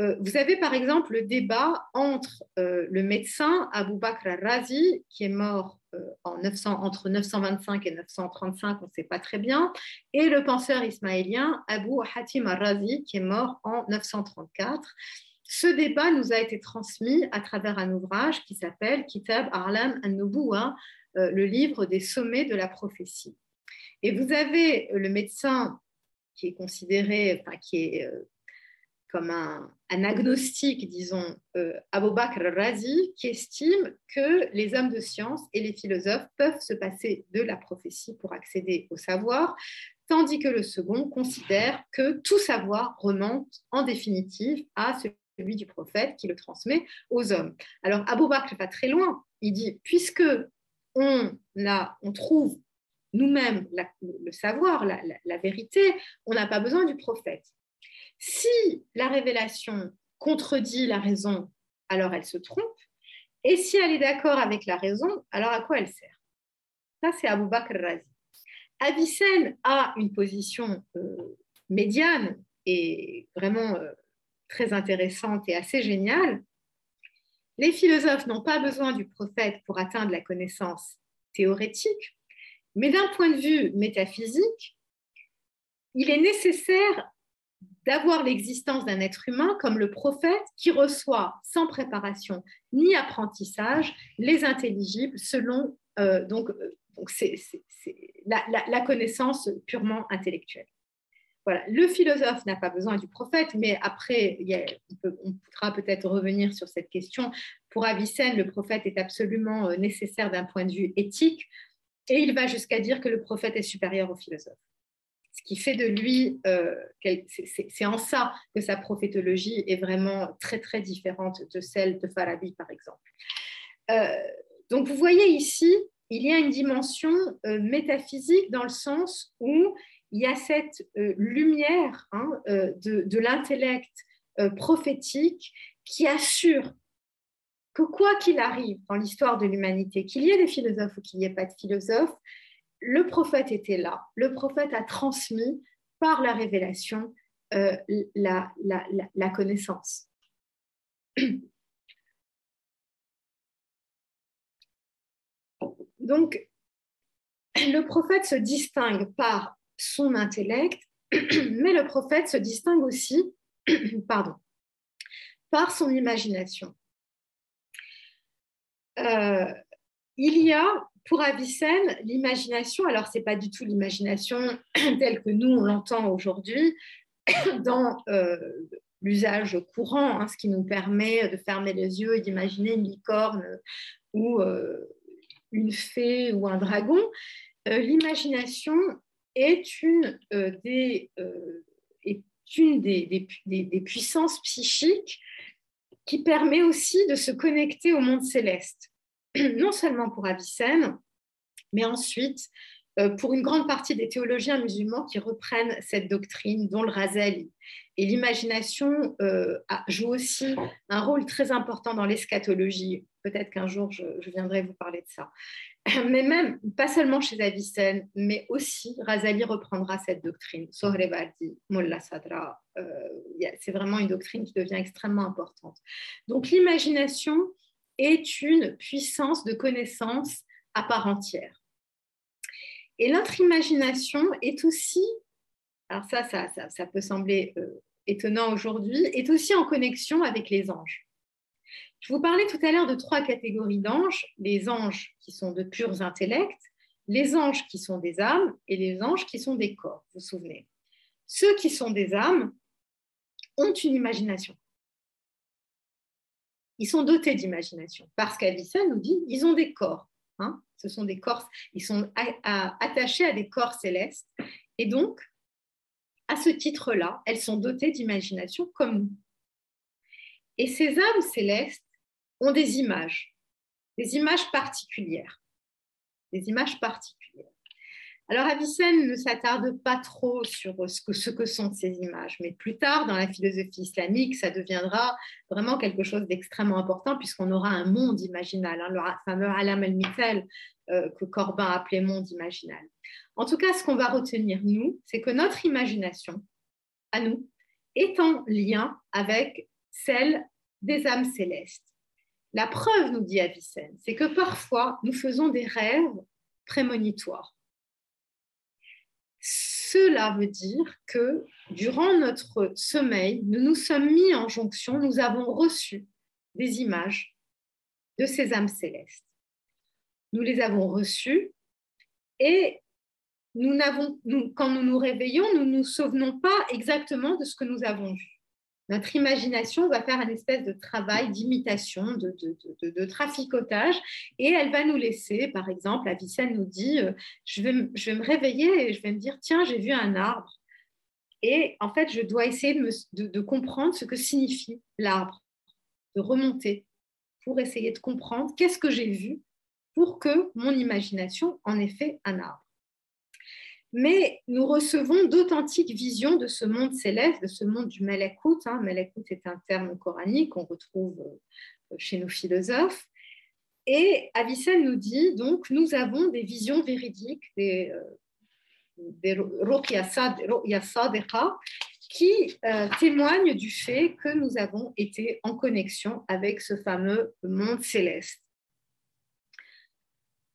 Euh, vous avez par exemple le débat entre euh, le médecin Abu Bakr al-Razi, qui est mort euh, en 900, entre 925 et 935, on ne sait pas très bien, et le penseur ismaélien Abu Hatim al-Razi, qui est mort en 934. Ce débat nous a été transmis à travers un ouvrage qui s'appelle Kitab Arlam al-Nubuwa, le livre des sommets de la prophétie. Et vous avez le médecin qui est considéré, enfin, qui est comme un, agnostique, disons, euh, Abu Bakr Razi, qui estime que les hommes de science et les philosophes peuvent se passer de la prophétie pour accéder au savoir, tandis que le second considère que tout savoir remonte en définitive à celui du prophète qui le transmet aux hommes. Alors Abu Bakr va très loin, il dit, puisque on trouve nous-mêmes le savoir, la vérité, on n'a pas besoin du prophète. Si la révélation contredit la raison, alors elle se trompe. Et si elle est d'accord avec la raison, alors à quoi elle sert? Ça, c'est Abu Bakr Razi. Avicenne a une position euh, médiane et vraiment euh, très intéressante et assez géniale. Les philosophes n'ont pas besoin du prophète pour atteindre la connaissance théorétique, mais d'un point de vue métaphysique, il est nécessaire d'avoir l'existence d'un être humain comme le prophète qui reçoit sans préparation ni apprentissage les intelligibles selon euh, donc, euh, donc la, connaissance purement intellectuelle. Voilà, le philosophe n'a pas besoin du prophète, mais après, on, pourra peut-être revenir sur cette question. Pour Avicenne, le prophète est absolument euh, nécessaire d'un point de vue éthique, et il va jusqu'à dire que le prophète est supérieur au philosophe. Ce qui fait de lui, euh, c'est en ça que sa prophétologie est vraiment très très différente de celle de Farabi, par exemple. Euh, donc vous voyez ici, il y a une dimension métaphysique dans le sens où il y a cette euh, lumière hein, euh, de, l'intellect euh, prophétique qui assure que quoi qu'il arrive dans l'histoire de l'humanité, qu'il y ait des philosophes ou qu'il n'y ait pas de philosophes, le prophète était là. Le prophète a transmis par la révélation la, la, connaissance. Donc, le prophète se distingue par son intellect, mais le prophète se distingue aussi pardon, par son imagination. Euh, il y a pour Avicenne l'imagination, alors ce n'est pas du tout l'imagination telle que nous on l'entend aujourd'hui dans euh, l'usage courant, hein, ce qui nous permet de fermer les yeux et d'imaginer une licorne ou euh, une fée ou un dragon. L'imagination est une, euh, des, euh, est une des, des, puissances psychiques qui permet aussi de se connecter au monde céleste, non seulement pour Avicenne, mais ensuite euh, pour une grande partie des théologiens musulmans qui reprennent cette doctrine, dont le Razali. Et l'imagination joue aussi un rôle très important dans l'eschatologie. Peut-être qu'un jour, je, je, viendrai vous parler de ça. mais même, pas seulement chez Avicenne, mais aussi, Razali reprendra cette doctrine. Sohrevardi, Mullah Sadra, euh, c'est vraiment une doctrine qui devient extrêmement importante. Donc l'imagination est une puissance de connaissance à part entière. Et notre imagination est aussi, alors ça, ça, ça, peut sembler euh, étonnant aujourd'hui, est aussi en connexion avec les anges. Je vous parlais tout à l'heure de trois catégories d'anges, les anges qui sont de purs intellects, les anges qui sont des âmes et les anges qui sont des corps, vous vous souvenez. Ceux qui sont des âmes ont une imagination. Ils sont dotés d'imagination parce qu'Avicenne nous dit ils ont des corps. Hein. Ce sont des corps, ils sont attachés à des corps célestes et donc à ce titre-là, elles sont dotées d'imagination comme nous. Et ces âmes célestes ont des images, des images particulières, des images particulières. Alors Avicenne ne s'attarde pas trop sur ce que, ce que, sont ces images, mais plus tard, dans la philosophie islamique, ça deviendra vraiment quelque chose d'extrêmement important puisqu'on aura un monde imaginal, hein, le fameux alam el-mitel euh, que Corbin appelait monde imaginal. En tout cas, ce qu'on va retenir, nous, c'est que notre imagination, à nous, est en lien avec celle des âmes célestes. La preuve, nous dit Avicenne, c'est que parfois nous faisons des rêves prémonitoires. Cela veut dire que durant notre sommeil, nous nous sommes mis en jonction, nous avons reçu des images de ces âmes célestes. Nous les avons reçues et quand nous nous réveillons, nous ne nous souvenons pas exactement de ce que nous avons vu notre imagination va faire un espèce de travail d'imitation, de, traficotage, et elle va nous laisser, par exemple, Avicenne nous dit, euh, je, vais, je vais me réveiller et je vais me dire, tiens, j'ai vu un arbre. Et en fait, je dois essayer de, comprendre ce que signifie l'arbre, de remonter pour essayer de comprendre qu'est-ce que j'ai vu pour que mon imagination en ait fait un arbre mais nous recevons d'authentiques visions de ce monde céleste, de ce monde du Melekut. Hein. Melekut est un terme coranique qu'on retrouve euh, chez nos philosophes. Et Avicenne nous dit donc nous avons des visions véridiques, des, euh, des qui euh, témoigne du fait que nous avons été en connexion avec ce fameux monde céleste.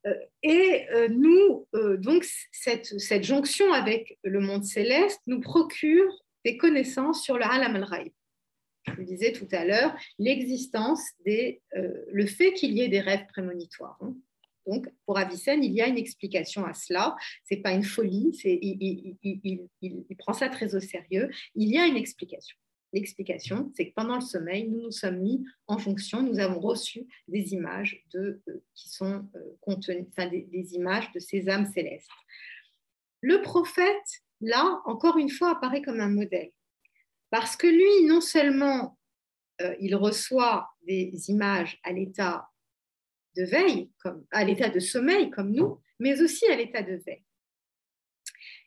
Euh, et euh, nous, donc, cette, jonction avec le monde céleste nous procure des connaissances sur le Alam al-Raib. Je vous disais tout à l'heure, l'existence des, le fait qu'il y ait des rêves prémonitoires. Hein. Donc, pour Avicenne, il y a une explication à cela. Ce n'est pas une folie, il, prend ça très au sérieux. Il y a une explication. L'explication, c'est que pendant le sommeil, nous nous sommes mis en fonction, nous avons reçu des images de, euh, qui sont euh, contenues, des, images de ces âmes célestes. Le prophète, là, encore une fois, apparaît comme un modèle. Parce que lui, non seulement euh, il reçoit des images à l'état de veille, comme, à l'état de sommeil comme nous, mais aussi à l'état de veille.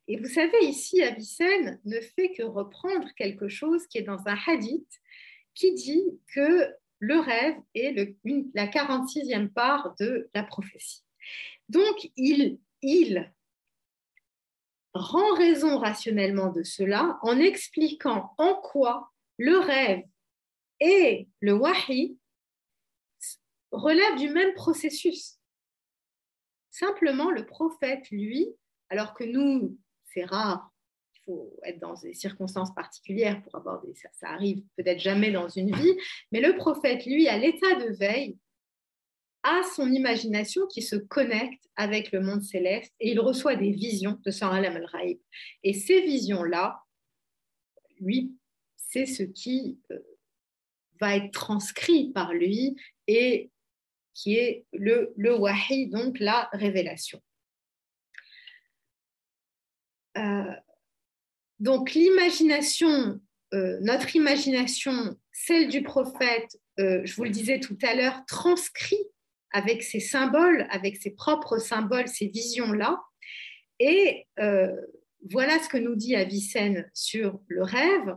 Et vous savez, ici, Avicenne ne fait que reprendre quelque chose qui est dans un hadith qui dit que le rêve est la 46e part de la prophétie. Donc, il, il rend raison rationnellement de cela en expliquant en quoi le rêve et le wahi relève du même processus. Simplement, le prophète, lui, alors que nous, c'est rare, il faut être dans des circonstances particulières pour avoir des... Ça, ça arrive peut-être jamais dans une vie, mais le prophète, lui, à l'état de veille, a son imagination qui se connecte avec le monde céleste et il reçoit des visions de son alam al-raïb. Et ces visions-là, lui, c'est ce qui euh, va être transcrit par lui et qui est le, le wahi, donc la révélation. Euh, donc l'imagination, euh, notre imagination, celle du prophète, euh, je vous le disais tout à l'heure, transcrit avec ses symboles, avec ses propres symboles, ces visions-là. Et voilà ce que nous dit Avicenne sur le rêve.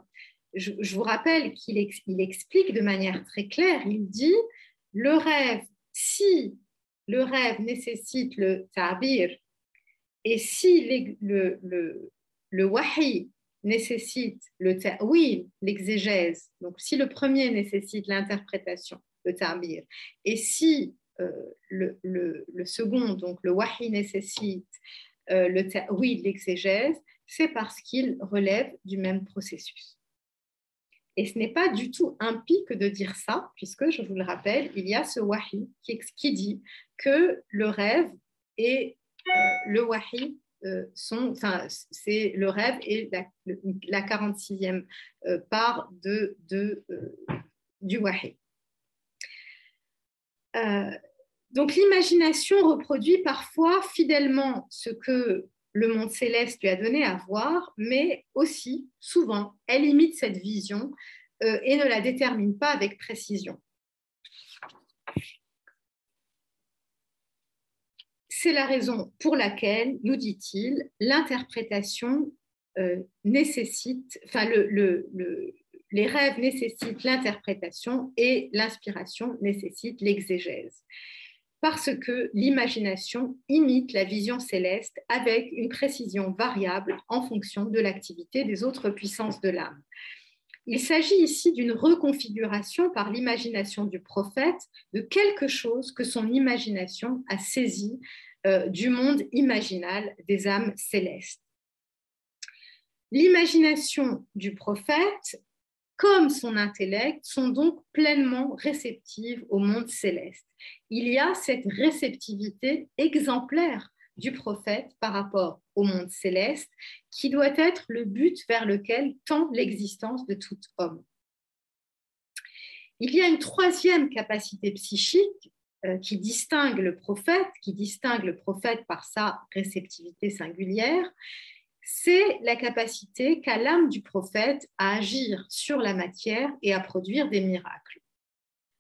Je, vous rappelle qu'il il explique de manière très claire, il dit, le rêve si le rêve nécessite le ta'bir et si le, le, le, wahi nécessite le ta'wil, l'exégèse, donc si le premier nécessite l'interprétation, le ta'bir, et si euh, le, le, second, donc le wahi nécessite euh, le ta'wil, l'exégèse, c'est parce qu'il relève du même processus. Et ce n'est pas du tout impie que de dire ça, puisque, je vous le rappelle, il y a ce wahi qui, dit que le rêve euh, le wahi euh, c'est le rêve et la, 46e euh, part de, du wahi. donc l'imagination reproduit parfois fidèlement ce que le monde céleste lui a donné à voir, mais aussi, souvent, elle imite cette vision euh, et ne la détermine pas avec précision. C'est la raison pour laquelle, nous dit-il, l'interprétation euh, nécessite, enfin, les rêves nécessitent l'interprétation et l'inspiration nécessite l'exégèse parce que l'imagination imite la vision céleste avec une précision variable en fonction de l'activité des autres puissances de l'âme. Il s'agit ici d'une reconfiguration par l'imagination du prophète de quelque chose que son imagination a saisi euh, du monde imaginal des âmes célestes. L'imagination du prophète comme son intellect, sont donc pleinement réceptives au monde céleste. Il y a cette réceptivité exemplaire du prophète par rapport au monde céleste qui doit être le but vers lequel tend l'existence de tout homme. Il y a une troisième capacité psychique qui distingue le prophète, qui distingue le prophète par sa réceptivité singulière, c'est la capacité qu'a l'âme du prophète à agir sur la matière et à produire des miracles.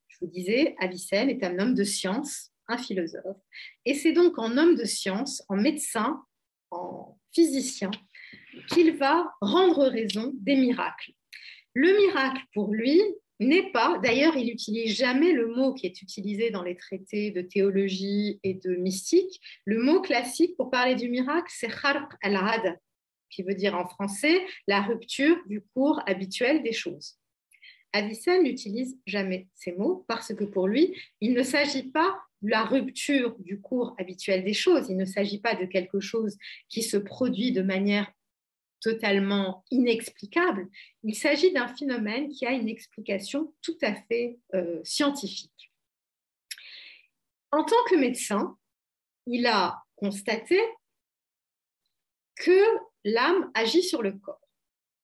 Je vous disais, Avicenne est un homme de science, un philosophe, et c'est donc en homme de science, en médecin, en physicien, qu'il va rendre raison des miracles. Le miracle, pour lui, n'est pas, d'ailleurs, il n'utilise jamais le mot qui est utilisé dans les traités de théologie et de mystique. Le mot classique pour parler du miracle, c'est kharq al-ad, qui veut dire en français la rupture du cours habituel des choses. Avicenne n'utilise jamais ces mots parce que pour lui, il ne s'agit pas de la rupture du cours habituel des choses, il ne s'agit pas de quelque chose qui se produit de manière totalement inexplicable, il s'agit d'un phénomène qui a une explication tout à fait euh, scientifique. En tant que médecin, il a constaté que l'âme agit sur le corps.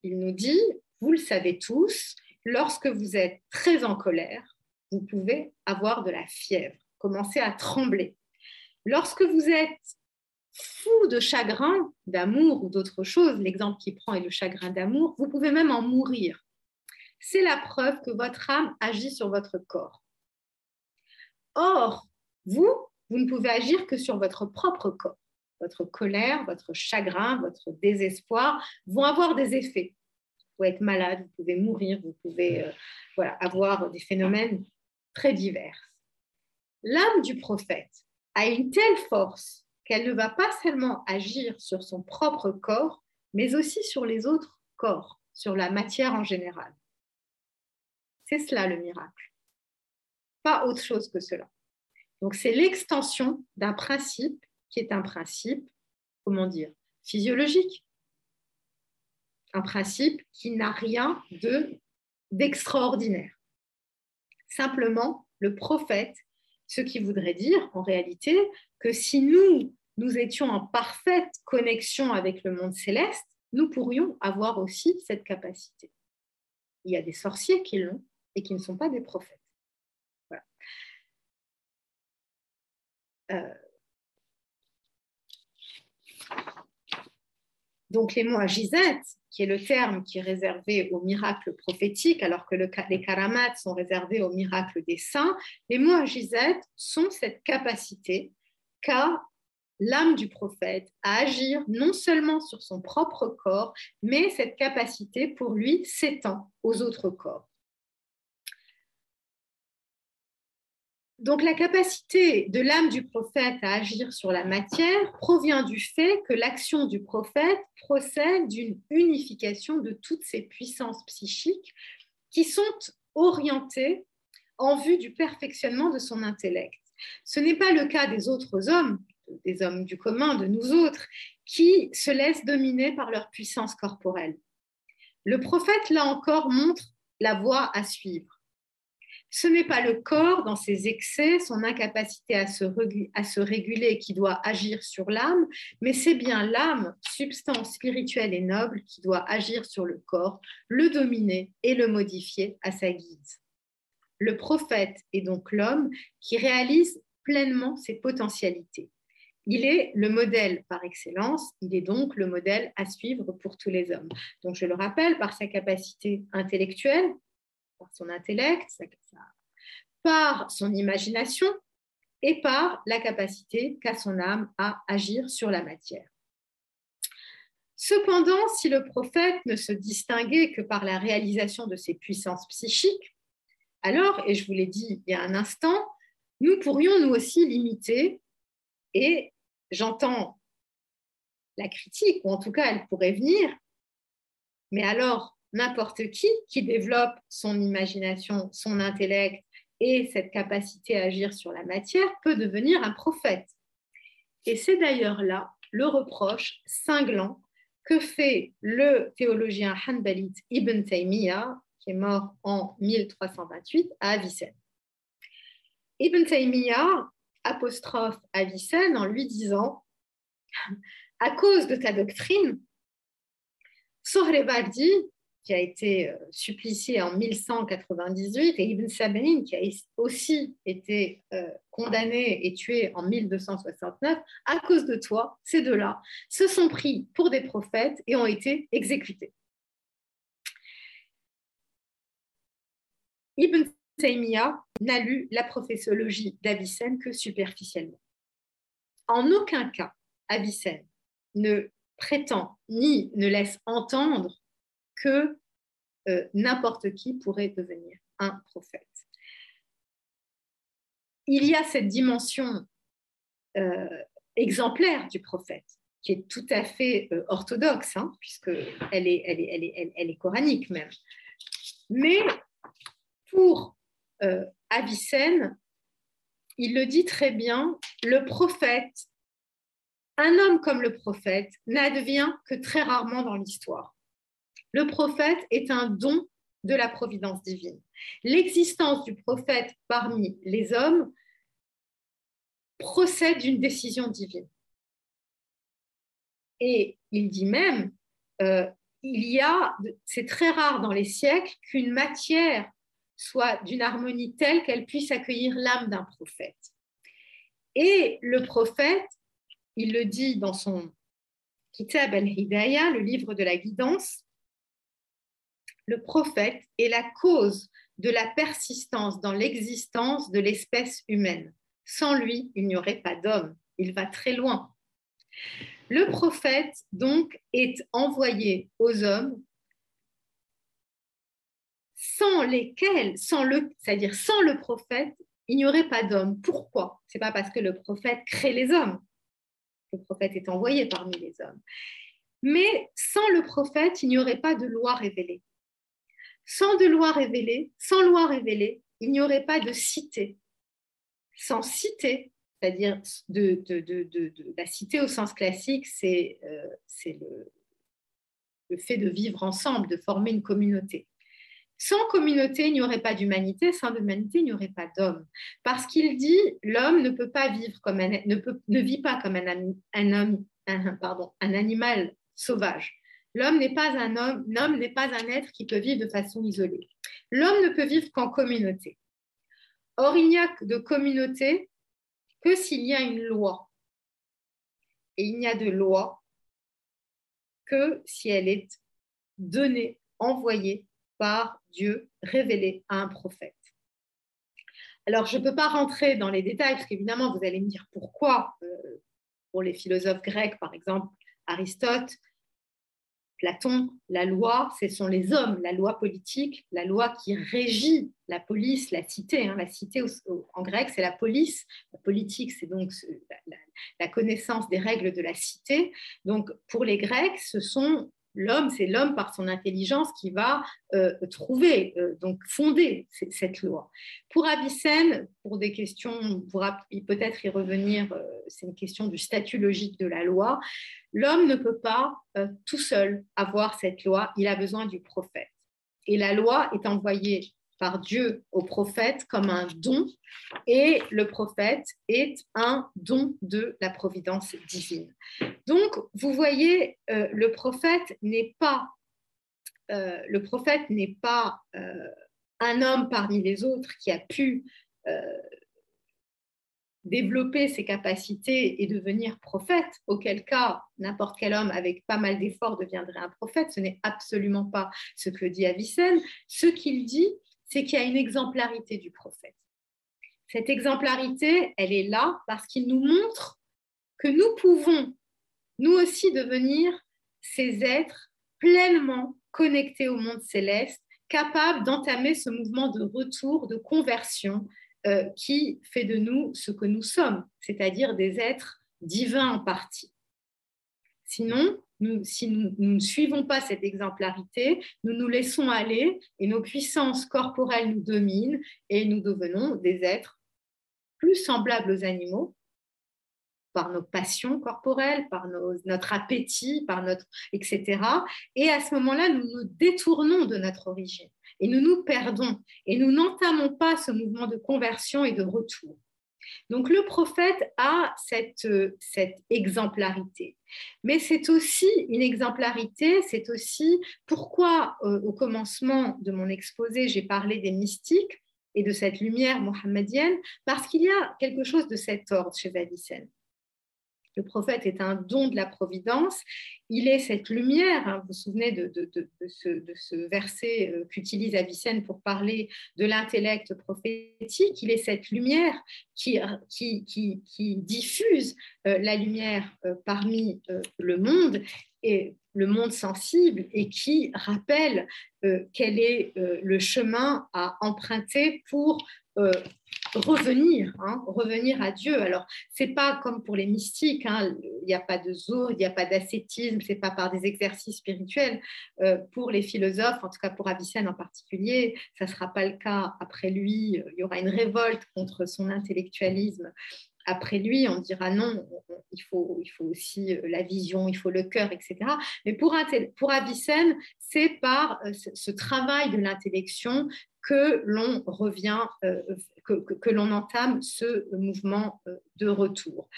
Il nous dit, vous le savez tous, lorsque vous êtes très en colère, vous pouvez avoir de la fièvre, commencer à trembler. Lorsque vous êtes fou de chagrin, d'amour ou d'autre chose, l'exemple qu'il prend est le chagrin d'amour, vous pouvez même en mourir. C'est la preuve que votre âme agit sur votre corps. Or, vous, vous ne pouvez agir que sur votre propre corps. Votre colère, votre chagrin, votre désespoir vont avoir des effets. Vous pouvez être malade, vous pouvez mourir, vous pouvez euh, avoir des phénomènes très divers. L'âme du prophète a une telle force qu'elle ne va pas seulement agir sur son propre corps, mais aussi sur les autres corps, sur la matière en général. C'est cela le miracle. Pas autre chose que cela. Donc c'est l'extension d'un principe qui est un principe, comment dire, physiologique. Un principe qui n'a rien de d'extraordinaire. Simplement, le prophète, ce qui voudrait dire en réalité que si nous, nous étions en parfaite connexion avec le monde céleste, nous pourrions avoir aussi cette capacité. Il y a des sorciers qui l'ont et qui ne sont pas des prophètes. Euh, donc les mots agizet, qui est le terme qui est réservé aux miracles prophétiques, alors que les karamats sont réservés aux miracles des saints, les mots agizet sont cette capacité qu'a l'âme du prophète à agir non seulement sur son propre corps, mais cette capacité pour lui s'étend aux autres corps. Donc la capacité de l'âme du prophète à agir sur la matière provient du fait que l'action du prophète procède d'une unification de toutes ces puissances psychiques qui sont orientées en vue du perfectionnement de son intellect. Ce n'est pas le cas des autres hommes, des hommes du commun, de nous autres, qui se laissent dominer par leur puissance corporelle. Le prophète, là encore, montre la voie à suivre. Ce n'est pas le corps dans ses excès, son incapacité à se, réguler qui doit agir sur l'âme, mais c'est bien l'âme, substance spirituelle et noble, qui doit agir sur le corps, le dominer et le modifier à sa guise. Le prophète est donc l'homme qui réalise pleinement ses potentialités. Il est le modèle par excellence, il est donc le modèle à suivre pour tous les hommes. Donc je le rappelle, par sa capacité intellectuelle, par son intellect, par son imagination et par la capacité qu'a son âme à agir sur la matière. Cependant, si le prophète ne se distinguait que par la réalisation de ses puissances psychiques, alors, et je vous l'ai dit il y a un instant, nous pourrions nous aussi limiter, et j'entends la critique, ou en tout cas elle pourrait venir, mais alors n'importe qui qui développe son imagination, son intellect et cette capacité à agir sur la matière peut devenir un prophète. Et c'est d'ailleurs là le reproche cinglant que fait le théologien Hanbalite Ibn Taymiyyah, qui est mort en 1328 à Avicenne. Ibn Taymiyyah apostrophe Avicenne en lui disant À cause de ta doctrine, Sohrevardi qui a été euh, supplicié en 1198, et Ibn Sabrin, qui a aussi été euh, condamné et tué en 1269, à cause de toi, ces deux-là se sont pris pour des prophètes et ont été exécutés. Ibn Taymiyyah n'a lu la prophétologie d'Avicenne que superficiellement. En aucun cas, Avicenne ne prétend ni ne laisse entendre que euh, n'importe qui pourrait devenir un prophète. Il y a cette dimension euh, exemplaire du prophète, qui est tout à fait orthodoxe, hein, puisqu'elle est, elle est, est, coranique même. Mais pour Avicenne, il le dit très bien, le prophète, un homme comme le prophète, n'advient que très rarement dans l'histoire. Le prophète est un don de la providence divine. L'existence du prophète parmi les hommes procède d'une décision divine. Et il dit même, euh, il y a, c'est très rare dans les siècles qu'une matière soit d'une harmonie telle qu'elle puisse accueillir l'âme d'un prophète. Et le prophète, il le dit dans son Kitab al-Hidayah, le livre de la guidance, le prophète est la cause de la persistance dans l'existence de l'espèce humaine. Sans lui, il n'y aurait pas d'homme. Il va très loin. Le prophète, donc, est envoyé aux hommes sans lesquels, sans le, c'est-à-dire sans le prophète, il n'y aurait pas d'homme. Pourquoi? C'est pas parce que le prophète crée les hommes. Le prophète est envoyé parmi les hommes. Mais sans le prophète, il n'y aurait pas de loi révélée. Sans de loi révélée, sans loi révélée, il n'y aurait pas de cité. Sans cité, c'est-à-dire de, la cité au sens classique, c'est euh, le fait de vivre ensemble, de former une communauté. Sans communauté, il n'y aurait pas d'humanité. Sans humanité, il n'y aurait pas d'homme. Parce qu'il dit, l'homme ne peut pas vivre comme un, vit pas comme un animal sauvage. L'homme n'est pas un homme, l'homme n'est pas un être qui peut vivre de façon isolée. L'homme ne peut vivre qu'en communauté. Or, il n'y a de communauté que s'il y a une loi. Et il n'y a de loi que si elle est donnée, envoyée par Dieu, révélée à un prophète. Alors, je ne peux pas rentrer dans les détails, parce qu'évidemment, vous allez me dire pourquoi, euh, pour les philosophes grecs, par exemple, Aristote, Platon, la loi, ce sont les hommes, la loi politique, la loi qui régit la police, la cité. Hein. La cité en grec, c'est la police. La politique, c'est donc la, connaissance des règles de la cité. Donc, pour les Grecs, ce sont l'homme, c'est l'homme par son intelligence qui va euh, trouver, euh, donc fonder cette loi. Pour Avicenne, pour des questions, on pourra peut-être y revenir, euh, c'est une question du statut logique de la loi, l'homme ne peut pas tout seul avoir cette loi, il a besoin du prophète. Et la loi est envoyée par Dieu au prophète comme un don, et le prophète est un don de la providence divine. Donc, vous voyez, euh, le prophète n'est pas, euh, le prophète n'est pas euh, un homme parmi les autres qui a pu développer ses capacités et devenir prophète, auquel cas n'importe quel homme avec pas mal d'efforts deviendrait un prophète. Ce n'est absolument pas ce que dit Avicenne. Ce qu'il dit, c'est qu'il y a une exemplarité du prophète. Cette exemplarité, elle est là parce qu'il nous montre que nous pouvons, nous aussi, devenir ces êtres pleinement connectés au monde céleste, capables d'entamer ce mouvement de retour, de conversion euh, qui fait de nous ce que nous sommes, c'est-à-dire des êtres divins en partie. Sinon, si nous, ne suivons pas cette exemplarité, nous nous laissons aller et nos puissances corporelles nous dominent et nous devenons des êtres plus semblables aux animaux par nos passions corporelles, par notre appétit, par notre etc. Et à ce moment-là, nous nous détournons de notre origine et nous nous perdons et nous n'entamons pas ce mouvement de conversion et de retour. Donc le prophète a cette, cette exemplarité. Mais c'est aussi une exemplarité, c'est aussi pourquoi euh, au commencement de mon exposé, j'ai parlé des mystiques et de cette lumière mohammedienne, parce qu'il y a quelque chose de cet ordre chez Avicenne. Le prophète est un don de la providence. Il est cette lumière. Hein, vous vous souvenez de, ce, verset euh, qu'utilise Avicenne pour parler de l'intellect prophétique. Il est cette lumière qui, diffuse euh, la lumière euh, parmi le monde et le monde sensible et qui rappelle quel est le chemin à emprunter pour revenir, hein, revenir à Dieu. Alors, c'est pas comme pour les mystiques, hein, il n'y a pas de zour, il n'y a pas d'ascétisme, c'est pas par des exercices spirituels. Euh, pour les philosophes, en tout cas pour Avicenne en particulier, ça ne sera pas le cas après lui. Il y aura une révolte contre son intellectualisme après lui, on dira non, il faut, il faut aussi euh, la vision, il faut le cœur, etc. Mais pour, pour Avicenne, c'est par euh, ce travail de l'intellection que l'on revient, euh, que, l'on entame ce mouvement de retour.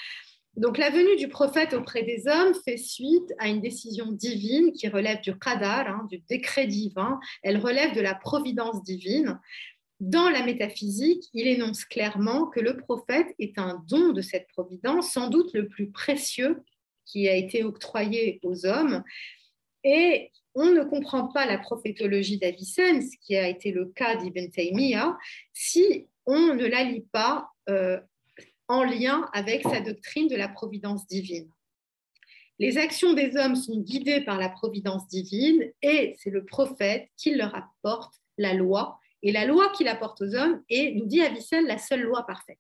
Donc la venue du prophète auprès des hommes fait suite à une décision divine qui relève du qadar, hein, du décret divin. Elle relève de la providence divine. Dans la métaphysique, il énonce clairement que le prophète est un don de cette providence, sans doute le plus précieux qui a été octroyé aux hommes. Et on ne comprend pas la prophétologie d'Avicenne, ce qui a été le cas d'Ibn Taymiyyah, si on ne la lit pas euh, en lien avec sa doctrine de la providence divine. Les actions des hommes sont guidées par la providence divine et c'est le prophète qui leur apporte la loi et la loi qu'il apporte aux hommes est, nous dit Avicenne, la seule loi parfaite.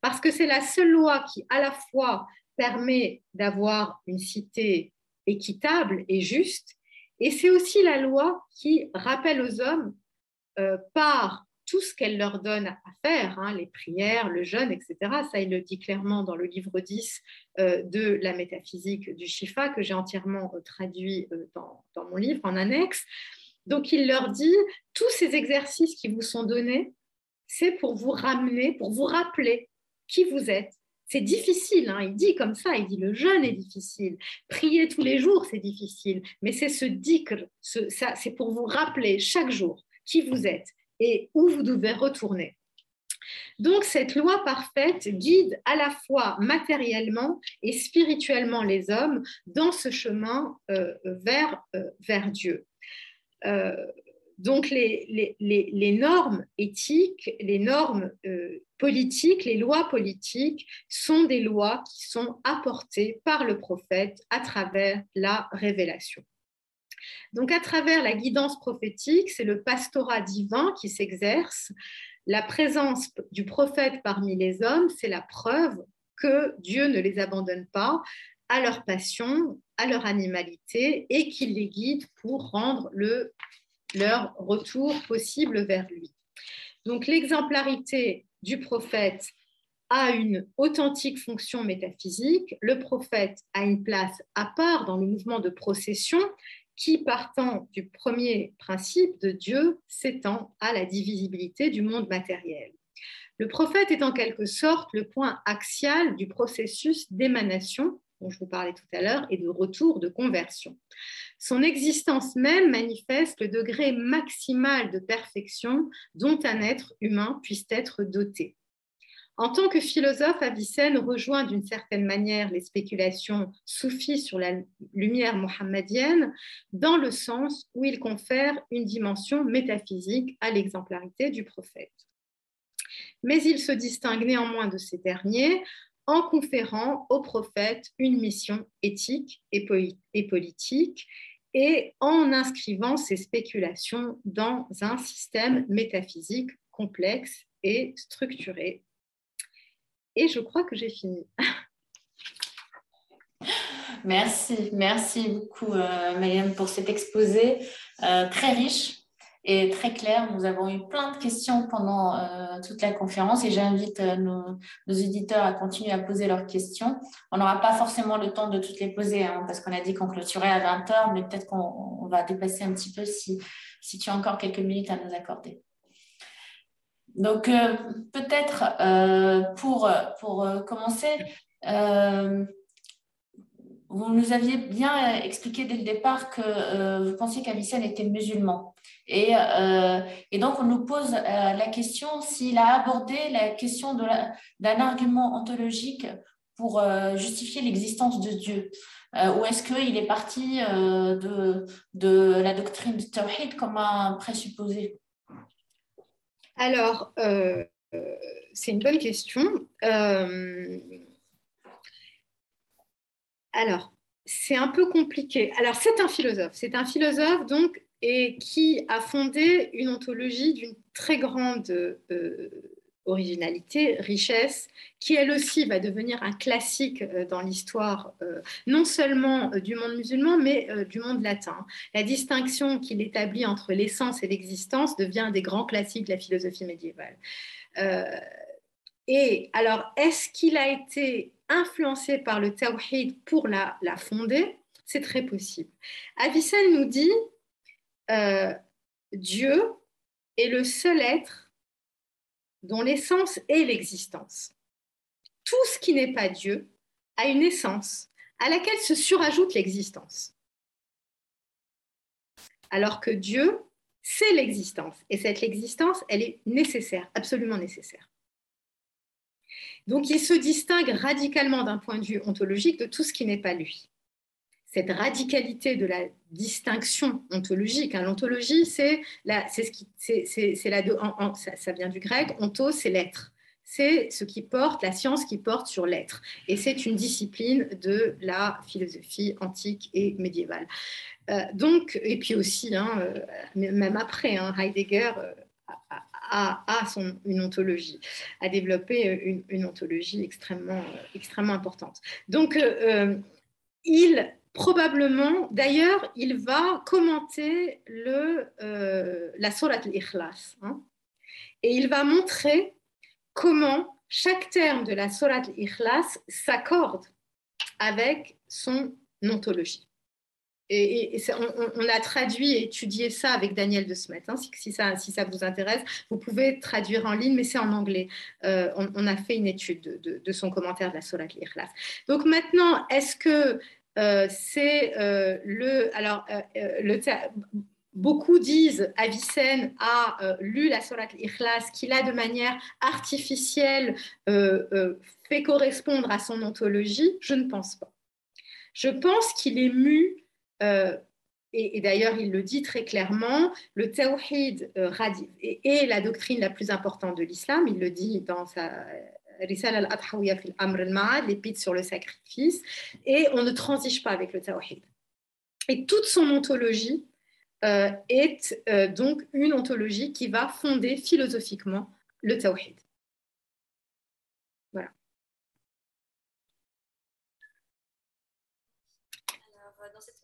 Parce que c'est la seule loi qui, à la fois, permet d'avoir une cité équitable et juste, et c'est aussi la loi qui rappelle aux hommes, euh, par tout ce qu'elle leur donne à faire, hein, les prières, le jeûne, etc. Ça, il le dit clairement dans le livre 10 euh, de la métaphysique du Shifa, que j'ai entièrement euh, traduit dans, mon livre en annexe. Donc il leur dit, tous ces exercices qui vous sont donnés, c'est pour vous ramener, pour vous rappeler qui vous êtes. C'est difficile, hein. il dit comme ça, il dit le jeûne est difficile, prier tous les jours c'est difficile, mais c'est ce dikr, c'est pour vous rappeler chaque jour qui vous êtes et où vous devez retourner. Donc cette loi parfaite guide à la fois matériellement et spirituellement les hommes dans ce chemin euh, vers, euh, vers Dieu. Euh, donc les, normes éthiques, les normes euh, politiques, les lois politiques sont des lois qui sont apportées par le prophète à travers la révélation. Donc à travers la guidance prophétique, c'est le pastorat divin qui s'exerce. La présence du prophète parmi les hommes, c'est la preuve que Dieu ne les abandonne pas à leur passion, à leur animalité et qu'il les guide pour rendre le, leur retour possible vers lui. Donc l'exemplarité du prophète a une authentique fonction métaphysique. Le prophète a une place à part dans le mouvement de procession qui, partant du premier principe de Dieu, s'étend à la divisibilité du monde matériel. Le prophète est en quelque sorte le point axial du processus d'émanation dont je vous parlais tout à l'heure, et de retour de conversion. Son existence même manifeste le degré maximal de perfection dont un être humain puisse être doté. En tant que philosophe, Avicenne rejoint d'une certaine manière les spéculations soufis sur la lumière mohammedienne dans le sens où il confère une dimension métaphysique à l'exemplarité du prophète. Mais il se distingue néanmoins de ces derniers en conférant au prophète une mission éthique et, politique et en inscrivant ces spéculations dans un système métaphysique complexe et structuré. Et je crois que j'ai fini. Merci, merci beaucoup, euh, pour cet exposé euh, très riche et très clair. Nous avons eu plein de questions pendant euh, toute la conférence et j'invite euh, nos, nos, éditeurs à continuer à poser leurs questions. On n'aura pas forcément le temps de toutes les poser hein, parce qu'on a dit qu'on clôturait à 20 heures, mais peut-être qu'on va dépasser un petit peu si, si tu as encore quelques minutes à nous accorder. Donc, euh, peut-être pour, pour commencer, vous nous aviez bien expliqué dès le départ que vous pensiez qu'Avicenne était musulman. Et, euh, donc, on nous pose euh, la question s'il a abordé la question d'un argument ontologique pour euh, justifier l'existence de Dieu. ou est-ce qu'il est parti de, de, la doctrine du Tawhid comme un présupposé? Alors, c'est une bonne question. Alors, c'est un peu compliqué. Alors, c'est un philosophe. C'est un philosophe, donc et qui a fondé une ontologie d'une très grande euh, originalité, richesse, qui elle aussi va devenir un classique euh, dans l'histoire, euh, non seulement du monde musulman, mais du monde latin. La distinction qu'il établit entre l'essence et l'existence devient un des grands classiques de la philosophie médiévale. et alors, est-ce qu'il a été influencé par le tawhid pour la, fonder C'est très possible. Avicenne nous dit, Dieu est le seul être dont l'essence est l'existence. Tout ce qui n'est pas Dieu a une essence à laquelle se surajoute l'existence. Alors que Dieu, c'est l'existence. Et cette existence, elle est nécessaire, absolument nécessaire. Donc il se distingue radicalement d'un point de vue ontologique de tout ce qui n'est pas lui. Cette radicalité de la distinction ontologique. Hein. L'ontologie, c'est ce qui, c'est ça, ça, vient du grec. Onto, c'est l'être. C'est ce qui porte, la science qui porte sur l'être. Et c'est une discipline de la philosophie antique et médiévale. Euh, donc, et puis aussi, hein, euh, même après, hein, Heidegger euh, a, a, son, une ontologie, a développé une, ontologie extrêmement, extrêmement importante. Donc, il probablement, d'ailleurs, il va commenter le, euh, la Surat al-Ikhlas. Hein. et il va montrer comment chaque terme de la Surat al-Ikhlas s'accorde avec son ontologie. Et, on, a traduit et étudié ça avec Daniel de Smet. Hein, si, ça, vous intéresse, vous pouvez traduire en ligne, mais c'est en anglais. Euh, on, a fait une étude de, son commentaire de la Surat al-Ikhlas. Donc maintenant, est-ce que euh, c'est euh, le. Alors, beaucoup disent Avicenne a lu la Surat Ikhlas, qu'il a de manière artificielle fait correspondre à son ontologie? Je ne pense pas. Je pense qu'il est mu. Et, d'ailleurs, il le dit très clairement, le tawhid est, la doctrine la plus importante de l'islam. Il le dit dans sa Risala al-Adhawiya fil Amr al-Ma'ad, l'épître sur le sacrifice, et on ne transige pas avec le tawhid. Et toute son ontologie euh, est euh, donc une ontologie qui va fonder philosophiquement le tawhid.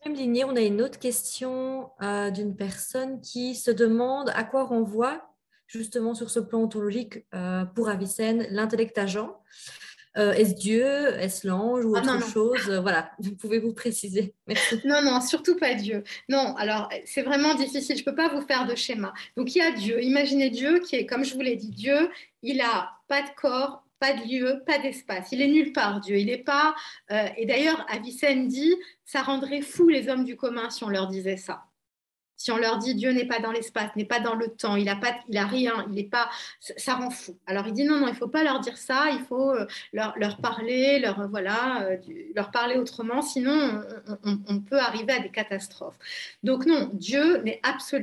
Même lignée, on a une autre question euh, d'une personne qui se demande à quoi renvoie justement sur ce plan ontologique euh, pour Avicenne, l'intellect agent euh, Est-ce Dieu Est-ce l'ange ou ah, autre chose? Voilà, vous pouvez vous préciser. Merci. Non, non, surtout pas Dieu. Non, alors c'est vraiment difficile. Je ne peux pas vous faire de schéma. Donc il y a Dieu. Imaginez Dieu qui est, comme je vous l'ai dit, Dieu, il a pas de corps, pas de lieu, pas d'espace. Il est nulle part, Dieu. Il n'est pas. Euh, et d'ailleurs, Avicenne dit, ça rendrait fou les hommes du commun si on leur disait ça. Si on leur dit Dieu n'est pas dans l'espace, n'est pas dans le temps, il a pas, il a rien, il n'est pas, ça, rend fou. Alors il dit non non, il faut pas leur dire ça, il faut euh, leur, leur parler, leur voilà, euh, leur parler autrement, sinon on, peut arriver à des catastrophes. Donc non, Dieu n'est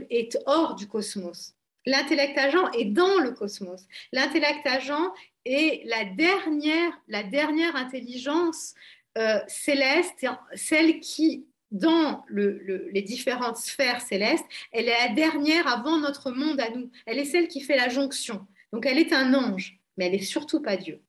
est hors du cosmos. L'intellect agent est dans le cosmos. L'intellect agent est la dernière, intelligence euh, céleste, celle qui dans les différentes sphères célestes, elle est la dernière avant notre monde à nous. Elle est celle qui fait la jonction. Donc elle est un ange, mais elle n'est surtout pas Dieu.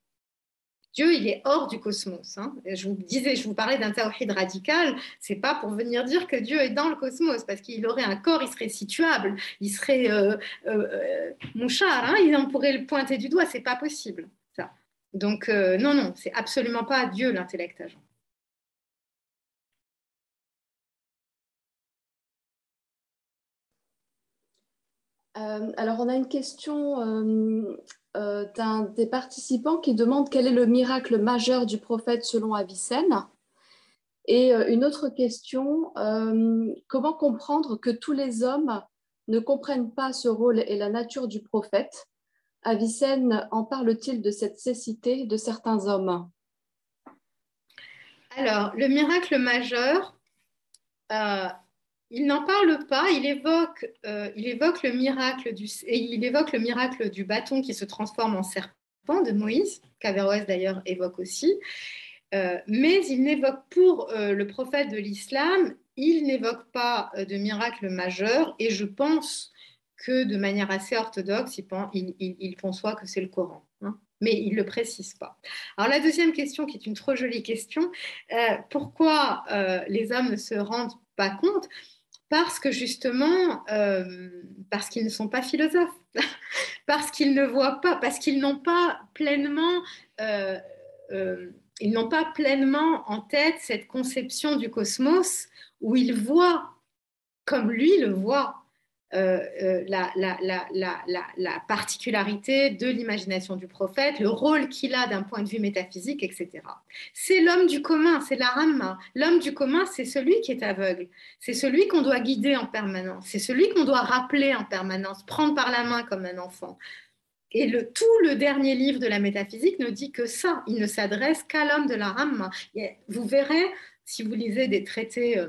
Dieu, il est hors du cosmos. Hein. Je vous disais, je vous parlais d'un tawhid radical. C'est pas pour venir dire que Dieu est dans le cosmos, parce qu'il aurait un corps, il serait situable, il serait euh, euh, euh mouchard, hein. il en pourrait le pointer du doigt. C'est pas possible. Ça. Donc euh, non, non, c'est absolument pas Dieu l'intellect agent. Euh, alors, on a une question euh, euh, d'un des participants qui demande quel est le miracle majeur du prophète selon Avicenne. Et une autre question, comment comprendre que tous les hommes ne comprennent pas ce rôle et la nature du prophète? Avicenne en parle-t-il de cette cécité de certains hommes? Alors, le miracle majeur, il n'en parle pas, il évoque, euh, il évoque le miracle du, il bâton qui se transforme en serpent de Moïse, qu'Averroès d'ailleurs évoque aussi. Euh, mais il n'évoque pour euh, le prophète de l'islam, il n'évoque pas de miracle majeur et je pense que de manière assez orthodoxe, ils, conçoivent que c'est le Coran. Hein. mais ils ne le précisent pas. Alors la deuxième question, qui est une trop jolie question, pourquoi les hommes ne se rendent pas compte Parce que justement, euh, parce qu'ils ne sont pas philosophes, parce qu'ils ne voient pas, parce qu'ils n'ont pas pleinement ils n'ont pas pleinement en tête cette conception du cosmos où ils voient, comme lui le voit, euh, euh, la, la, particularité de l'imagination du prophète, le rôle qu'il a d'un point de vue métaphysique, etc. C'est l'homme du commun, c'est la Ramma. L'homme du commun, c'est celui qui est aveugle, c'est celui qu'on doit guider en permanence, c'est celui qu'on doit rappeler en permanence, prendre par la main comme un enfant. Et le, tout le dernier livre de la métaphysique ne dit que ça. Il ne s'adresse qu'à l'homme de la Ramma. Vous verrez, si vous lisez des traités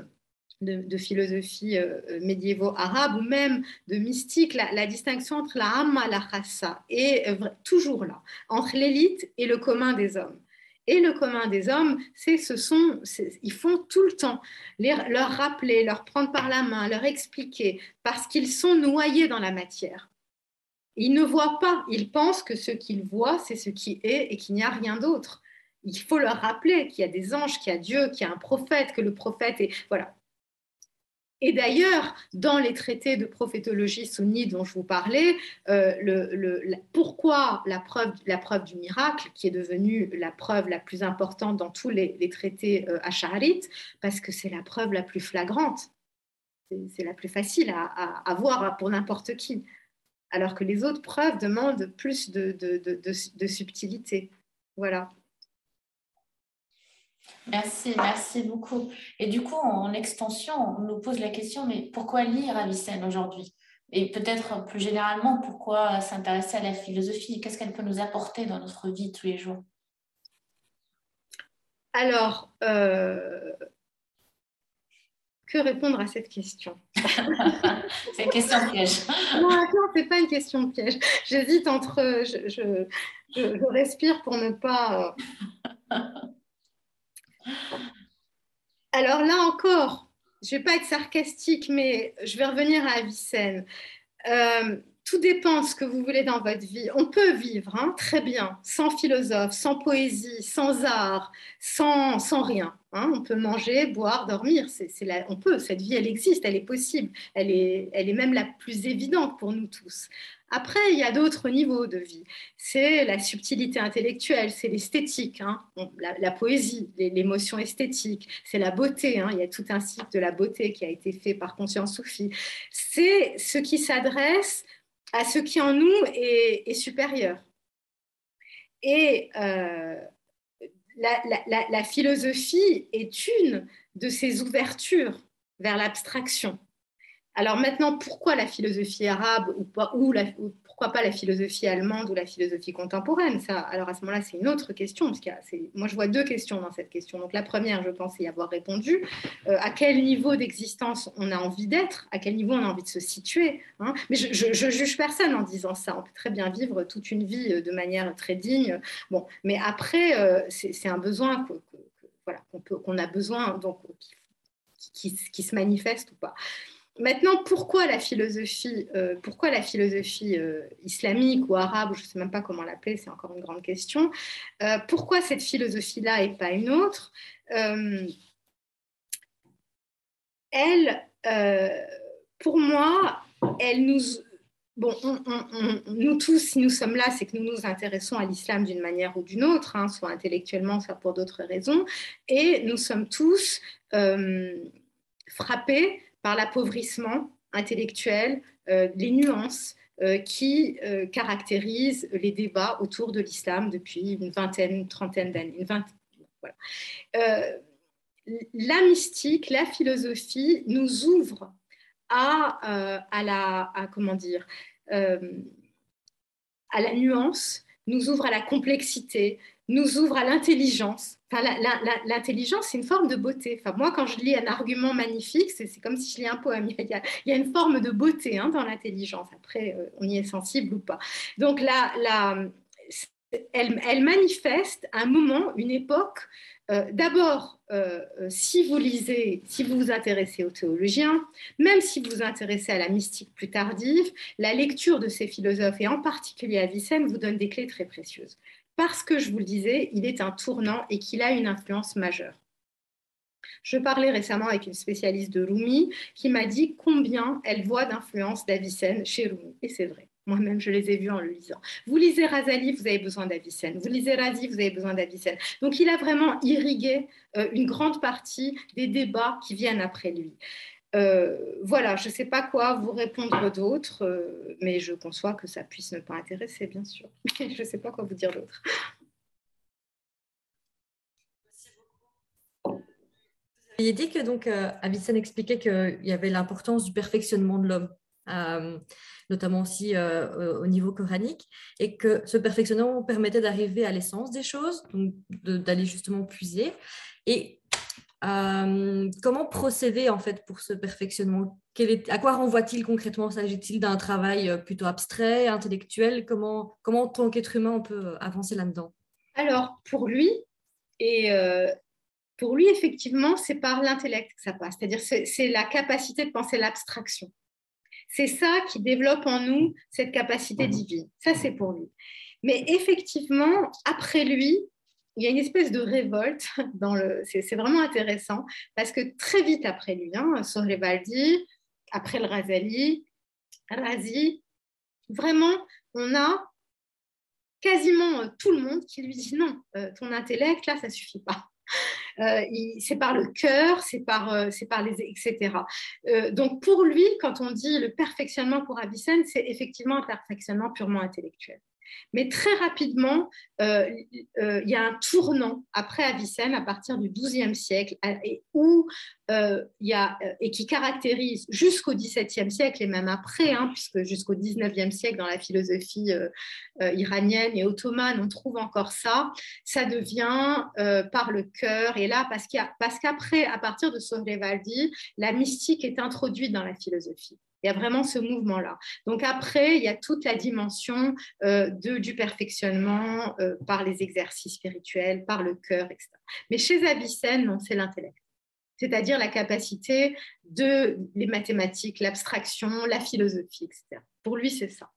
euh, de, philosophie euh, euh, arabes ou même de mystique, la, distinction entre la Ramma et la Khassa est toujours là, entre l'élite et le commun des hommes. Et le commun des hommes, c'est ce sont, ils font tout le temps leur rappeler, leur prendre par la main, leur expliquer, parce qu'ils sont noyés dans la matière. Ils ne voient pas, ils pensent que ce qu'ils voient, c'est ce qui est et qu'il n'y a rien d'autre. Il faut leur rappeler qu'il y a des anges, qu'il y a Dieu, qu'il y a un prophète, que le prophète est... Voilà. Et d'ailleurs, dans les traités de prophétologie sunnite dont je vous parlais, euh, pourquoi la preuve, la preuve du miracle, qui est devenue la preuve la plus importante dans tous les, traités euh, parce que c'est la preuve la plus flagrante, c'est la plus facile à, voir pour n'importe qui alors que les autres preuves demandent plus de, subtilité. Voilà. Merci, merci beaucoup. Et du coup, en extension, on nous pose la question, mais pourquoi lire Avicenne aujourd'hui? Et peut-être plus généralement, pourquoi s'intéresser à la philosophie? Qu'est-ce qu'elle peut nous apporter dans notre vie tous les jours? Alors, euh, que répondre à cette question? C'est une question piège. non, non ce n'est pas une question piège. J'hésite entre. Je, je, respire pour ne pas. Euh. Alors là encore, je ne vais pas être sarcastique, mais je vais revenir à Avicenne. Euh, tout dépend de ce que vous voulez dans votre vie. On peut vivre hein, très bien, sans philosophe, sans poésie, sans art, sans, sans rien. Hein. On peut manger, boire, dormir. On peut, cette vie, elle existe, elle est possible. Elle est, elle est même la plus évidente pour nous tous. Après, il y a d'autres niveaux de vie. C'est la subtilité intellectuelle, c'est l'esthétique, hein. la, poésie, l'émotion esthétique, c'est la beauté. Il y a tout un cycle de la beauté qui a été fait par Conscience Sophie. C'est ce qui s'adresse à ce qui en nous est, supérieur. Et euh, la, philosophie est une de ces ouvertures vers l'abstraction. Alors maintenant, pourquoi la philosophie arabe ou, pas, la, pourquoi pas la philosophie allemande ou la philosophie contemporaine? Ça, Alors à ce moment-là, c'est une autre question. Parce moi, je vois deux questions dans cette question. Donc la première, je pense y avoir répondu. Euh, à quel niveau d'existence on a envie d'être? À quel niveau on a envie de se situer hein? Mais je, je, juge personne en disant ça. On peut très bien vivre toute une vie euh, de manière très digne. Bon, mais après, euh, c'est un besoin voilà, qu'on a besoin, donc qui se manifeste ou pas. Maintenant, pourquoi la philosophie, euh, pourquoi la philosophie euh, islamique ou arabe, je ne sais même pas comment l'appeler, c'est encore une grande question. Euh, pourquoi cette philosophie-là et pas une autre Elle, pour moi, elle nous, bon, nous tous, si nous sommes là, c'est que nous nous intéressons à l'islam d'une manière ou d'une autre, hein, soit intellectuellement, soit pour d'autres raisons, et nous sommes tous frappés l'appauvrissement intellectuel, euh, les nuances euh, qui euh, caractérisent les débats autour de l'islam depuis une vingtaine, une trentaine d'années. la mystique, la philosophie nous ouvre à, la, à la nuance, nous ouvre à la complexité, nous ouvre à l'intelligence. L'intelligence, c'est une forme de beauté. Moi, quand je lis un argument magnifique, c'est comme si je lis un poème. Il y a, une forme de beauté hein, dans l'intelligence. Après, euh, on y est sensible ou pas. Donc, la, elle, manifeste un moment, une époque. Euh, d'abord, euh, si vous lisez, si vous vous intéressez aux théologiens, même si vous vous intéressez à la mystique plus tardive, la lecture de ces philosophes, et en particulier Avicenne, vous donne des clés très précieuses. Parce que, je vous le disais, il est un tournant et qu'il a une influence majeure. Je parlais récemment avec une spécialiste de Rumi qui m'a dit combien elle voit d'influence d'Avicenne chez Rumi. Et c'est vrai. Moi-même, je les ai vus en le lisant. Vous lisez Razali, vous avez besoin d'Avicenne. Vous lisez Razi, vous avez besoin d'Avicenne. Donc, il a vraiment irrigué euh, une grande partie des débats qui viennent après lui. Euh, voilà, je ne sais pas quoi vous répondre d'autre, euh, mais je conçois que ça puisse ne pas intéresser, bien sûr. je ne sais pas quoi vous dire d'autre. Vous avez dit que donc Avicenne expliquait qu'il y avait l'importance du perfectionnement de l'homme. Euh, notamment aussi euh, au niveau coranique, et que ce perfectionnement permettait d'arriver à l'essence des choses, donc d'aller justement puiser. Et euh, comment procéder en fait pour ce perfectionnement? À quoi renvoie-t-il concrètement? S'agit-il d'un travail plutôt abstrait, intellectuel? Comment, comment, en tant qu'être humain, on peut avancer là-dedans? Alors, pour lui, et pour lui, effectivement, c'est par l'intellect que ça passe. C'est-à-dire, c'est la capacité de penser l'abstraction. C'est ça qui développe en nous cette capacité mhm. divine. Ça, c'est pour lui. Mais effectivement, après lui, il y a une espèce de révolte. Dans le... c'est, vraiment intéressant parce que très vite après lui, hein, après le Razali, Razi, vraiment, on a quasiment euh, tout le monde qui lui dit non, euh, ton intellect, là, ça suffit pas. Euh, c'est par le cœur, c'est par, c'est par les, etc. Donc pour lui, quand on dit le perfectionnement pour Avicenne, c'est effectivement un perfectionnement purement intellectuel. Mais très rapidement, euh, euh, il y a un tournant après Avicenne à partir du XIIe siècle, euh, et qui caractérise jusqu'au XVIIe siècle et même après, hein, puisque jusqu'au XIXe siècle dans la philosophie iranienne et ottomane, on trouve encore ça, ça devient par le cœur. Et là, parce, qu'après, à partir de Sohrivaldi, la mystique est introduite dans la philosophie. Il y a vraiment ce mouvement-là. Donc après, il y a toute la dimension euh, de, du perfectionnement euh, par les exercices spirituels, par le cœur, etc. Mais chez Avicenne, non, c'est l'intellect. C'est-à-dire la capacité de les mathématiques, l'abstraction, la philosophie, etc. Pour lui, c'est ça.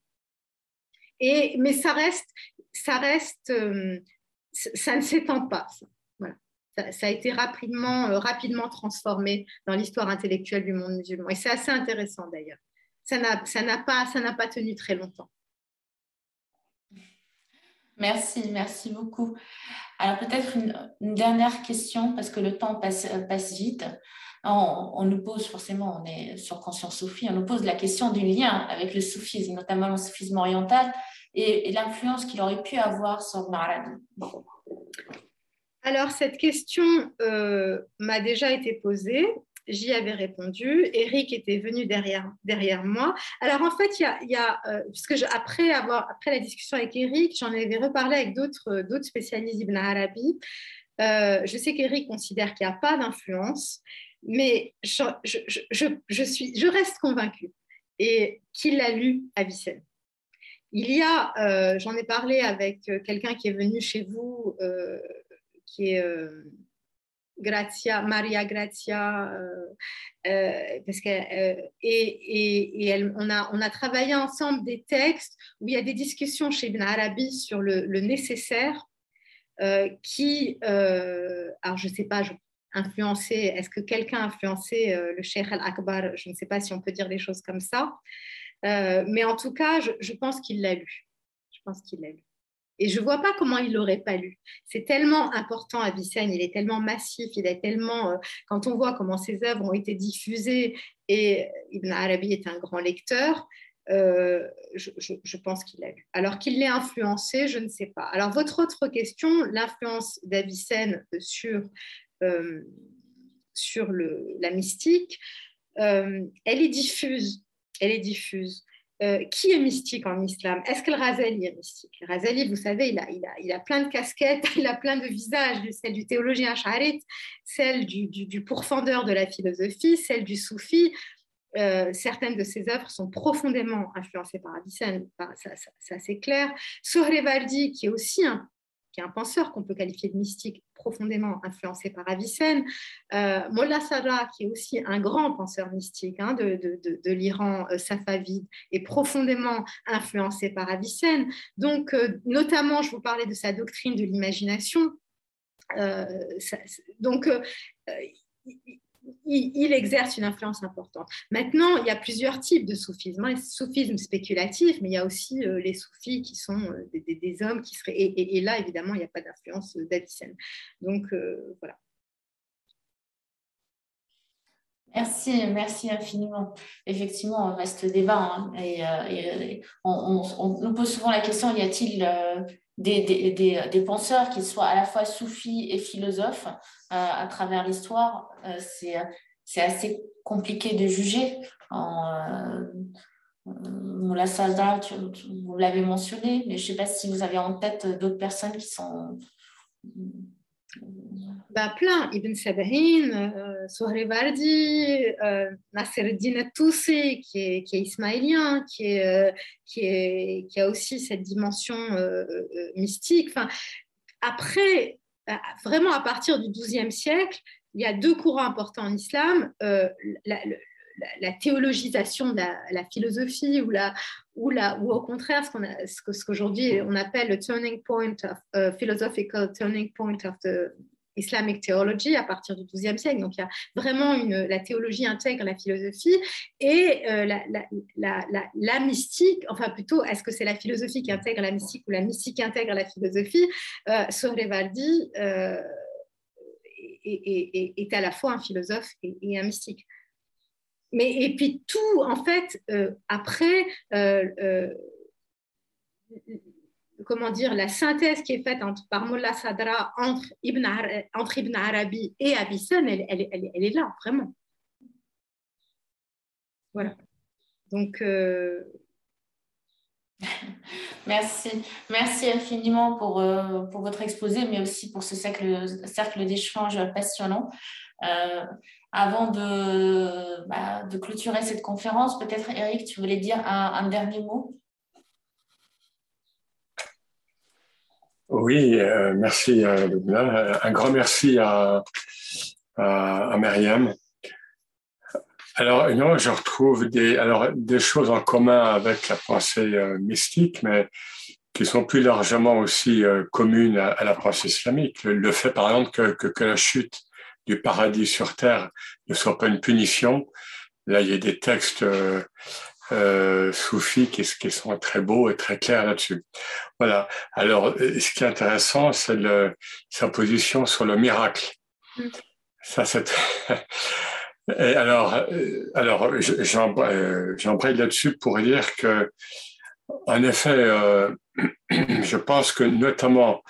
Et, mais ça reste, ça reste, euh, ça ne s'étend pas. Ça, a été rapidement, euh, rapidement transformé dans l'histoire intellectuelle du monde musulman. Et c'est assez intéressant d'ailleurs. Ça n'a pas, pas tenu très longtemps. Merci, merci beaucoup. Alors peut-être une, dernière question, parce que le temps passe, passe vite. On, nous pose forcément, on est sur Conscience Sophie, on nous pose la question du lien avec le soufisme, notamment le soufisme oriental, et, l'influence qu'il aurait pu avoir sur Marabi. Alors, cette question euh, m'a déjà été posée. J'y avais répondu. Eric était venu derrière, derrière moi. Alors, en fait, il y a, euh, puisque après, avoir, après la discussion avec Eric, j'en avais reparlé avec d'autres, d'autres spécialistes d'Ibn Arabi. Euh, je sais qu'Eric considère qu'il n'y a pas d'influence, mais je, suis, je reste convaincue et qu'il a lu Avicenne. Il y a, j'en ai parlé avec quelqu'un qui est venu chez vous qui est euh, Grazia, Maria Grazia, euh, euh, parce que, et, et, on, a, on a travaillé ensemble des textes où il y a des discussions chez Ibn Arabi sur le, nécessaire qui, alors je ne sais pas, influencé, est-ce que quelqu'un a influencé le Sheikh al-Akbar? Je ne sais pas si on peut dire des choses comme ça, mais en tout cas, je pense qu'il l'a lu. Je pense qu'il l'a lu. Et je ne vois pas comment il l'aurait pas lu. C'est tellement important à il est tellement massif, il est tellement. Euh, quand on voit comment ses œuvres ont été diffusées, et Ibn Arabi est un grand lecteur, euh, je, pense qu'il l'a lu. Alors qu'il l'ait influencé, je ne sais pas. Alors, votre autre question, l'influence d'Avicenne sur, euh, sur le, la mystique, elle est diffuse. Elle est diffuse. Euh, qui est mystique en islam? Est-ce que le Razali est mystique? Le Razali, vous savez, il a, il, a, il a, plein de casquettes, il a plein de visages, celle du théologien Sharit, celle du, pourfendeur de la philosophie, celle du soufi. certaines de ses œuvres sont profondément influencées par Avicenne, ça, ça, c'est clair. Sohrevardi, qui est aussi un qui est un penseur qu'on peut qualifier de mystique, profondément influencé par Avicenne. Euh, Sadra, qui est aussi un grand penseur mystique hein, de, de, l'Iran euh, safavide, est profondément influencé par Avicenne. Donc, euh, notamment, je vous parlais de sa doctrine de l'imagination. Euh, donc, il, exerce une influence importante. Maintenant, il y a plusieurs types de soufisme. Hein. Le soufisme spéculatif, mais il y a aussi euh, les soufis qui sont euh, des, hommes qui seraient. Et, là, évidemment, il n'y a pas d'influence d'Avicenne. Donc, euh, voilà. Merci, merci infiniment. Effectivement, on reste débat. Hein, et, on, nous pose souvent la question y a-t-il des, penseurs qui soient à la fois soufis et philosophes euh, à travers l'histoire, euh, c'est assez compliqué de juger. En, euh, Salda, vous l'avez mentionné, mais je ne sais pas si vous avez en tête d'autres personnes qui sont bah, plein. Ibn Sabahin, euh, Sohrevardi, euh, Toussi, qui est, qui est ismaélien, qui, est, euh, qui, est, qui, a aussi cette dimension euh, mystique. Enfin, après, vraiment à partir du XIIe siècle, il y a deux courants importants en islam. La, la, théologisation de la, philosophie ou, la, ou, la, ou au contraire ce, qu'on ce, qu'aujourd'hui on appelle le turning point of, philosophical turning point of the Islamic Theology à partir du XIIe siècle. Donc il y a vraiment la théologie intègre la philosophie et euh, la, la, la, mystique, enfin plutôt, est-ce que c'est la philosophie qui intègre la mystique ou la mystique intègre la philosophie euh, Sohrevaldi euh, est, à la fois un philosophe et, un mystique. Mais, et puis tout, en fait, euh, après, comment dire, la synthèse qui est faite entre, par Mullah Sadra entre Ibn, Arabi et Avicenne, elle, elle, est là, vraiment. Voilà. Donc. Euh, merci. Merci infiniment pour, euh, pour votre exposé, mais aussi pour ce cercle, cercle passionnant. Euh, avant de, bah, de clôturer cette conférence, peut-être Eric, tu voulais dire un dernier mot? Oui, euh, merci euh, Un grand merci à, à. Alors, non, je retrouve des, alors, des choses en commun avec la pensée mystique, mais qui sont plus largement aussi communes à, la pensée islamique. Le, fait, par exemple, que, que, la chute du paradis sur terre ne soit pas une punition. Là, il y a des textes euh, soufis qui, qui, sont très beaux et très clairs là-dessus. Voilà. Alors, euh, ce qui est intéressant, c'est sa position sur le miracle. Mm. Ça, c'est. et alors, euh, alors j'embraye là-dessus pour dire que, en effet, euh, je pense que notamment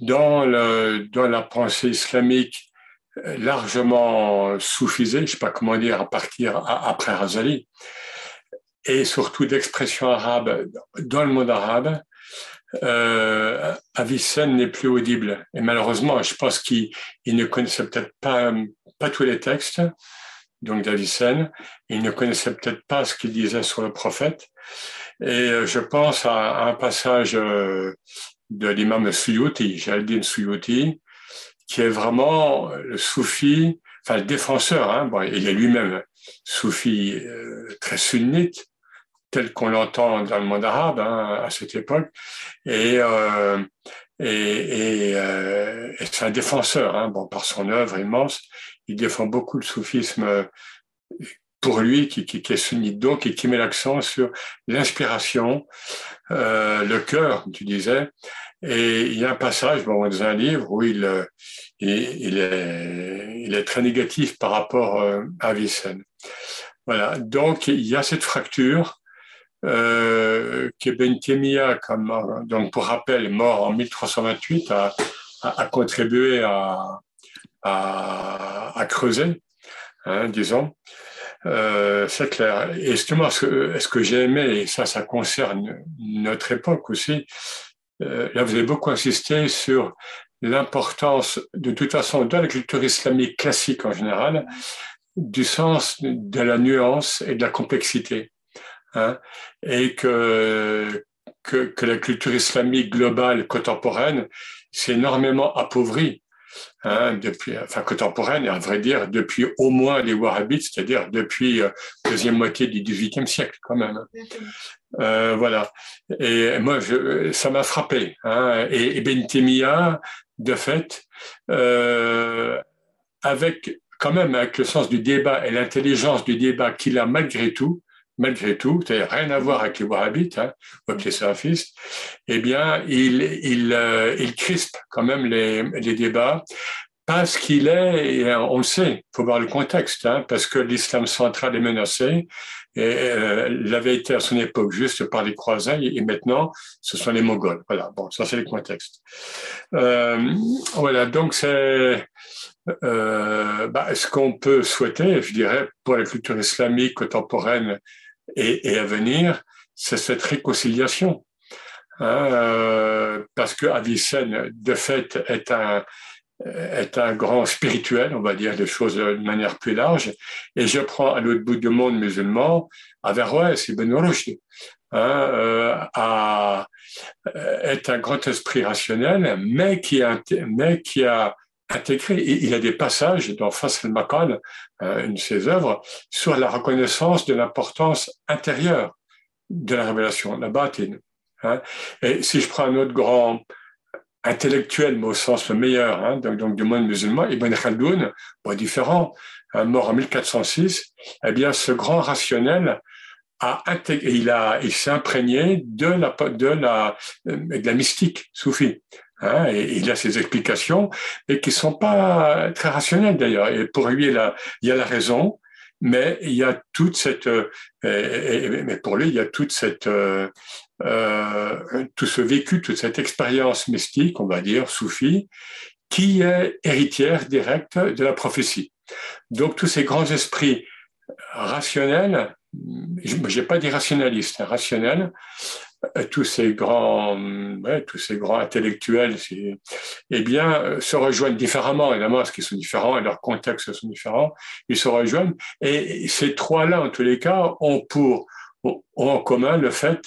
dans, le, dans la pensée islamique largement soufisée, je ne sais pas comment dire, à partir après Razali, et surtout d'expression arabe dans le monde arabe, euh, Avicenne n'est plus audible. Et malheureusement, je pense qu'il ne connaissait peut-être pas, pas tous les textes, donc d'Avicenne. Il ne connaissait peut-être pas ce qu'il disait sur le prophète. Et euh, je pense à, un passage euh, de l'imam Suyuti, Jaldin Suyuti, qui est vraiment le soufi, enfin le défenseur, hein, bon, il est lui-même soufi euh, très sunnite, tel qu'on l'entend dans le monde arabe hein, à cette époque. Et, euh, et, et, euh, c'est un défenseur, hein, bon, par son œuvre immense. Il défend beaucoup le soufisme euh, pour lui, qui, qui, qui est sunnite donc, et qui met l'accent sur l'inspiration, euh, le cœur, tu disais. Et il y a un passage dans un livre où il, euh, est, très négatif par rapport euh, à Vicenne. Voilà, donc il y a cette fracture euh, que Ben comme, donc pour rappel, mort en 1328, a, contribué à, creuser, hein, disons. C'est clair. Et justement, ce ce que j'ai aimé, et ça, ça concerne notre époque aussi, là, vous avez beaucoup insisté sur l'importance, de toute façon, dans la culture islamique classique en général, du sens de la nuance et de la complexité. Hein, et que, que, que, la culture islamique globale contemporaine s'est énormément appauvrie. Hein, depuis, enfin contemporaine, et à vrai dire, depuis au moins les Wahhabites, c'est-à-dire depuis la euh, deuxième moitié du XVIIIe siècle, quand même. Euh, voilà. Et moi, je, ça m'a frappé. Hein, et, et Ben de fait, euh, avec quand même avec le sens du débat et l'intelligence du débat qu'il a malgré tout, malgré tout, c'est-à-dire rien à voir avec les wahhabites, hein, ou avec les salafistes, eh bien, il, il, euh, il crispe quand même les, les débats parce qu'il est, et on le sait, il faut voir le contexte, hein, parce que l'islam central est menacé, et euh, l'avait été à son époque juste par les croisés, et maintenant, ce sont les Mongols. Voilà, bon, ça c'est le contexte. Euh, voilà, donc c'est euh, bah, ce qu'on peut souhaiter, je dirais, pour la culture islamique contemporaine et, à venir, c'est cette réconciliation. Hein, euh, parce que Avicenne, de fait, est un, est un grand spirituel, on va dire des choses de manière plus large. Et je prends à l'autre bout du monde musulman, Averroès, Ibn Rushd, hein, euh, à, est un grand esprit rationnel, mais qui a, mais qui a intégré. Il a des passages dans al euh, une de ses œuvres, sur la reconnaissance de l'importance intérieure de la révélation, la bâtine. Hein. Et si je prends un autre grand intellectuel, mais au sens le meilleur, hein, donc, du monde musulman, Ibn Khaldoun, bon, différent, hein, mort en 1406, eh bien, ce grand rationnel a intégré, il a, il s'est imprégné de la, de la, de la mystique soufie. Hein, et il a ses explications, mais qui sont pas très rationnelles d'ailleurs. Et pour lui, il, y a la raison, mais il y a toute cette, euh, mais pour lui, il y a toute cette, euh, euh, tout ce vécu, toute cette expérience mystique, on va dire, soufie, qui est héritière directe de la prophétie. Donc tous ces grands esprits rationnels, j'ai pas dit rationalistes, hein, rationnels, tous ces grands, ouais, tous ces grands intellectuels, eh bien, euh, se rejoignent différemment, évidemment, parce qu'ils sont différents et leurs contextes sont différents. Ils se rejoignent. Et ces trois-là, en tous les cas, ont pour, ont en commun le fait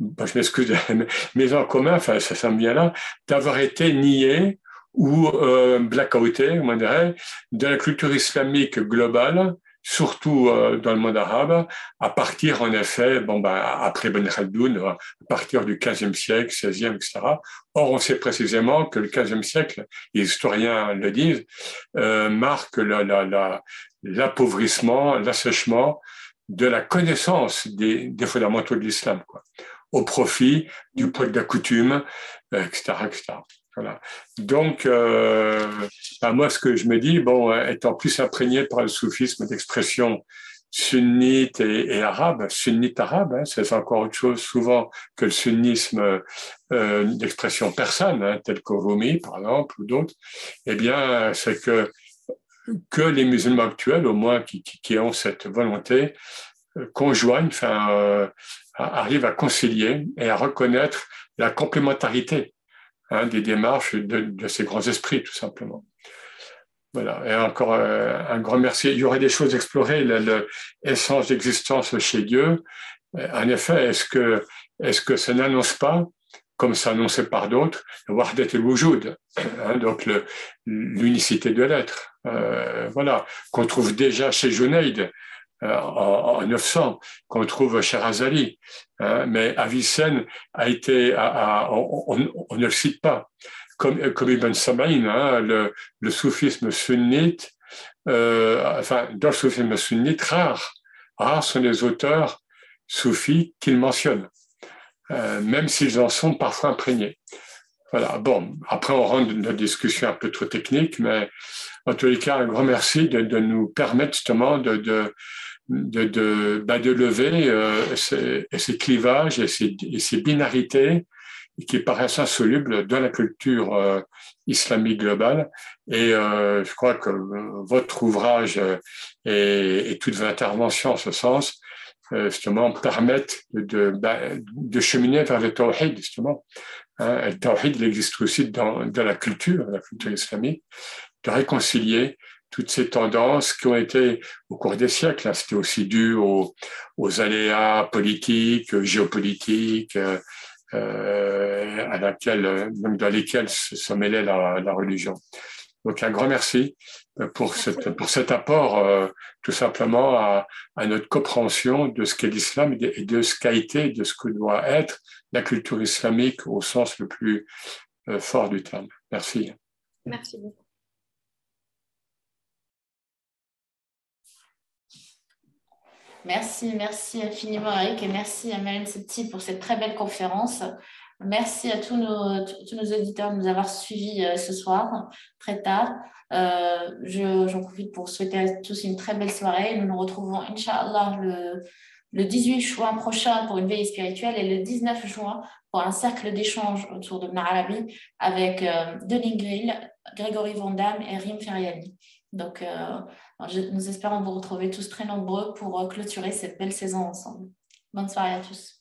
je m'excuse, mais en commun, enfin, ça semble bien là, d'avoir été nié ou euh, blackouté, on dirait, de la culture islamique globale, surtout euh, dans le monde arabe, à partir, en effet, bon, bah, après Ben Khaldoun, à partir du 15e siècle, 16e, etc. Or, on sait précisément que le 15e siècle, les historiens le disent, euh, marque l'appauvrissement, l'assèchement de la connaissance des, des fondamentaux de l'islam. Au profit du poids de la coutume, etc., etc. Voilà. Donc, euh, bah, moi, ce que je me dis, bon, étant plus imprégné par le soufisme d'expression sunnite et, arabe, sunnite arabe, hein, c'est encore autre chose souvent que le sunnisme euh, d'expression persane, hein, tel que Rumi, par exemple, ou d'autres, eh bien, c'est que que les musulmans actuels, au moins qui, qui, qui ont cette volonté, euh, conjoignent, enfin, euh, arrive à concilier et à reconnaître la complémentarité hein, des démarches de, ces grands esprits, tout simplement. Voilà. Et encore euh, un grand merci. Il y aurait des choses explorées, l'essence d'existence chez Dieu. En effet, est-ce que, est-ce que ça n'annonce pas, comme ça annoncé par d'autres, Wahdat el Wujud, hein, donc l'unicité de l'être. Euh, voilà, qu'on trouve déjà chez Junaid, euh, en, 900 qu'on trouve chez Razali. Hein, mais Avicenne a été, on, ne le cite pas. Comme, comme Ibn Samaïn, hein, le, soufisme sunnite, euh, enfin, dans le soufisme sunnite, rares, rares sont les auteurs soufis qu'il mentionne, euh, même s'ils en sont parfois imprégnés. Voilà. Bon, après, on dans une discussion un peu trop technique, mais en tous les cas, un grand merci de, de nous permettre justement de, de, bah de lever euh, ces, clivages et ces, binarités qui paraissent insolubles dans la culture euh, islamique globale. Et euh, je crois que votre ouvrage et, et toutes vos interventions en ce sens, justement, permettent de, bah, de cheminer vers le tawhid, justement. Hein, le tawhid, existe aussi dans, dans la culture, la culture islamique, de réconcilier toutes ces tendances qui ont été au cours des siècles. Hein. C'était aussi dû aux, aléas politiques, géopolitiques, euh, à laquelle, même dans lesquels se, mêlait la, la, religion. Donc un grand merci pour, cette, pour cet apport euh, tout simplement à, à, notre compréhension de ce qu'est l'islam et de, ce qu'a été, de ce que doit être la culture islamique au sens le plus euh, fort du terme. Merci. Merci beaucoup. Merci, merci infiniment Eric et merci à Marianne Septi pour cette très belle conférence. Merci à tous nos, auditeurs de nous avoir suivis euh, ce soir, très tard. Euh, J'en profite pour souhaiter à tous une très belle soirée. Nous nous retrouvons, Inch'Allah, le, le 18 juin prochain pour une veille spirituelle et le 19 juin pour un cercle d'échange autour de Marabi avec euh, Denis Grill, Grégory Vondam et Rim Feriani. Donc, euh, nous espérons vous retrouver tous très nombreux pour euh, clôturer cette belle saison ensemble. Bonne soirée à tous.